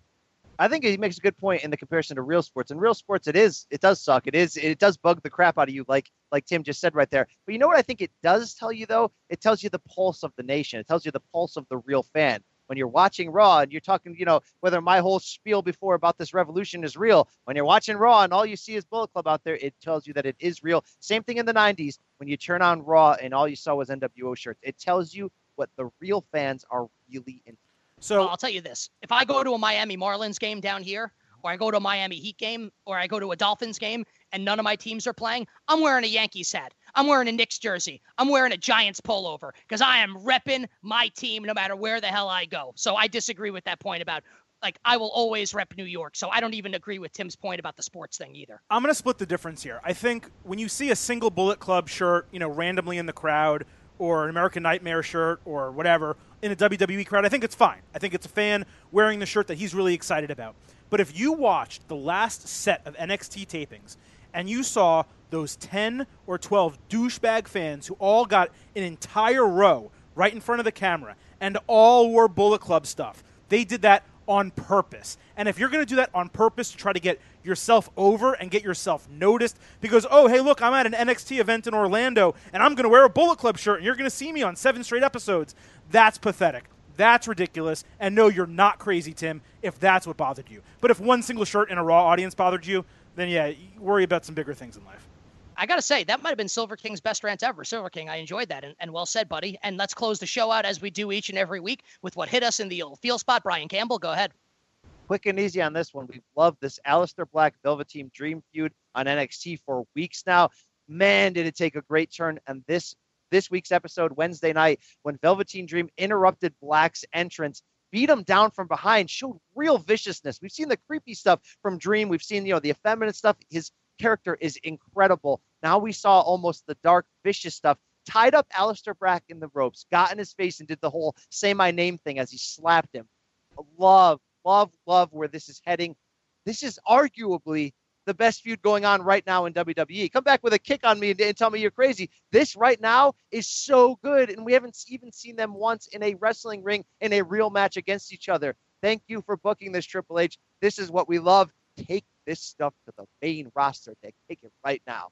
I think he makes a good point in the comparison to real sports. In real sports, it is it does suck. It is it does bug the crap out of you, like like Tim just said right there. But you know what I think it does tell you though? It tells you the pulse of the nation. It tells you the pulse of the real fan. When you're watching Raw and you're talking, you know, whether my whole spiel before about this revolution is real. When you're watching Raw and all you see is Bullet Club out there, it tells you that it is real. Same thing in the '90s when you turn on Raw and all you saw was NWO shirts. It tells you what the real fans are really into. So Well, I'll tell you this: if I go to a Miami Marlins game down here, or I go to a Miami Heat game, or I go to a Dolphins game, and none of my teams are playing, I'm wearing a Yankees hat. I'm wearing a Knicks jersey. I'm wearing a Giants pullover because I am repping my team no matter where the hell I go. So I disagree with that point about like I will always rep New York. So I don't even agree with Tim's point about the sports thing either. I'm going to split the difference here. I think when you see a single Bullet Club shirt, you know, randomly in the crowd, or an American Nightmare shirt, or whatever in a WWE crowd, I think it's fine. I think it's a fan wearing the shirt that he's really excited about. But if you watched the last set of NXT tapings and you saw those 10 or 12 douchebag fans who all got an entire row right in front of the camera and all wore Bullet Club stuff, they did that on purpose. And if you're going to do that on purpose to try to get yourself over and get yourself noticed because, oh, hey, look, I'm at an NXT event in Orlando and I'm going to wear a Bullet Club shirt and you're going to see me on seven straight episodes, that's pathetic. That's ridiculous. And no, you're not crazy, Tim, if that's what bothered you. But if one single shirt in a Raw audience bothered you, then yeah, worry about some bigger things in life. I gotta say that might have been Silver King's best rant ever. Silver King, I enjoyed that, and, and well said, buddy. And let's close the show out as we do each and every week with what hit us in the old feel spot. Brian Campbell, go ahead. quick and easy on this one. We've loved this Aleister Black Velveteen Dream feud on NXT for weeks now. Man, did it take a great turn. And this this week's episode, Wednesday night, when Velveteen Dream interrupted Black's entrance, beat him down from behind, showed real viciousness. We've seen the creepy stuff from Dream. We've seen, you know, the effeminate stuff. His character is incredible. Now we saw almost the dark, vicious stuff. Tied up Aleister Black in the ropes, got in his face, and did the whole say my name thing as he slapped him. Love, love, love where this is heading. This is arguably the best feud going on right now in WWE. Come back with a kick on me and, and tell me you're crazy. This right now is so good, and we haven't even seen them once in a wrestling ring in a real match against each other. Thank you for booking this Triple H. This is what we love. Take this stuff to the main roster. Take it right now.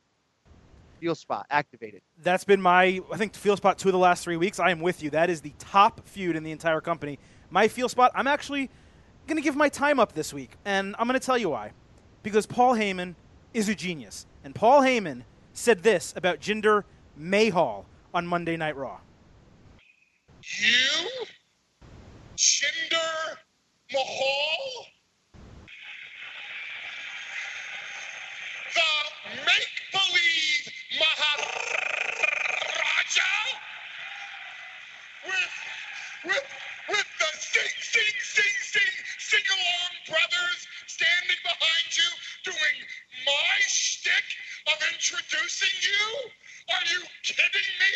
Feel spot activated. That's been my, I think, feel spot two of the last three weeks. I am with you. That is the top feud in the entire company. My feel spot, I'm actually going to give my time up this week, and I'm going to tell you why. Because Paul Heyman is a genius. And Paul Heyman said this about Jinder Mahal on Monday Night Raw. You? Jinder Mahal? The make-believe Maharaja? With, with, with the sing, sing, sing, sing, sing-along brothers standing behind you doing my shtick of introducing you? Are you kidding me?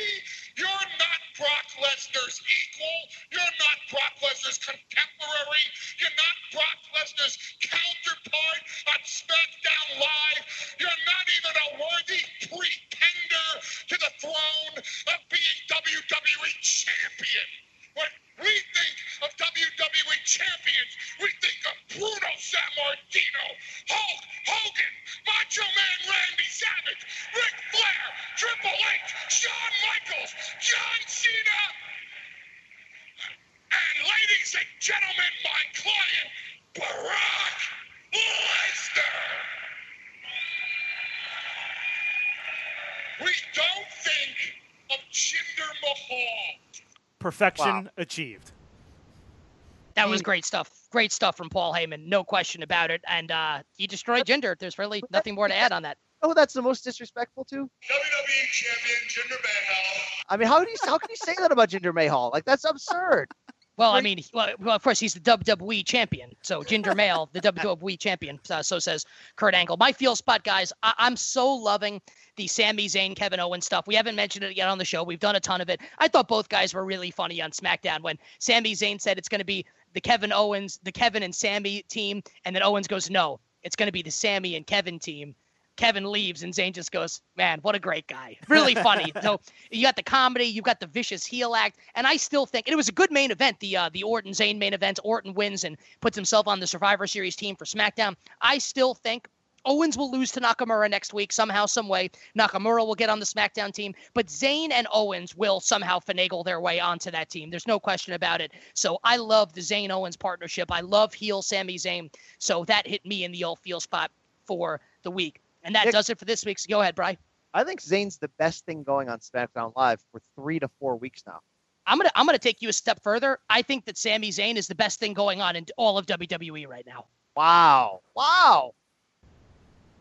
You're not Brock Lesnar's equal. You're not Brock Lesnar's contemporary. You're not Brock Lesnar's counterpart on SmackDown Live. You're not even a worthy pretender to the throne of being WWE champion. When we think of WWE champions, we think of Bruno Sammartino, Hulk Hogan, Macho Man Randy Savage, Ric Flair, Triple H, Shawn Michaels, John Cena. And ladies and gentlemen, my client, Brock Lesnar. We don't think of Jinder Mahal. Perfection Wow. achieved. That was great stuff. Great stuff from Paul Heyman, no question about it. And uh, he destroyed Jinder. There's really nothing more to add on that. Oh, that's the most disrespectful too. WWE champion Jinder Mahal. I mean, how do you how can you say that about Jinder Mahal? Like that's absurd. Well, I mean, well, well, of course, he's the WWE champion. So Jinder Male, the [laughs] WWE champion. Uh, so says Kurt Angle. My feel spot, guys. I- I'm so loving the Sami Zayn, Kevin Owens stuff. We haven't mentioned it yet on the show. We've done a ton of it. I thought both guys were really funny on SmackDown when Sami Zayn said it's going to be the Kevin Owens, the Kevin and Sami team, and then Owens goes, no, it's going to be the Sami and Kevin team. Kevin leaves and Zayn just goes, man, what a great guy. Really funny. [laughs] so you got the comedy, you got the vicious heel act, and I still think it was a good main event. The uh, the Orton Zayn main event. Orton wins and puts himself on the Survivor Series team for SmackDown. I still think Owens will lose to Nakamura next week somehow, some way. Nakamura will get on the SmackDown team, but Zayn and Owens will somehow finagle their way onto that team. There's no question about it. So I love the Zayn Owens partnership. I love heel Sami Zayn. So that hit me in the old feel spot for the week. And that Nick- does it for this week's. Go ahead, Bry. I think Zayn's the best thing going on SmackDown Live for three to four weeks now. I'm gonna I'm gonna take you a step further. I think that Sami Zayn is the best thing going on in all of WWE right now. Wow. Wow.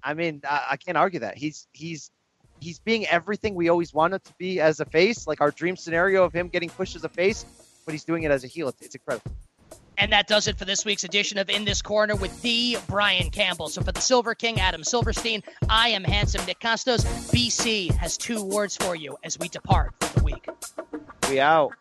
I mean, I, I can't argue that. He's he's he's being everything we always wanted to be as a face, like our dream scenario of him getting pushed as a face, but he's doing it as a heel. It's, it's incredible. And that does it for this week's edition of In This Corner with the Brian Campbell. So for the Silver King, Adam Silverstein, I am handsome Nick Kostos. BC has two words for you as we depart for the week. We out.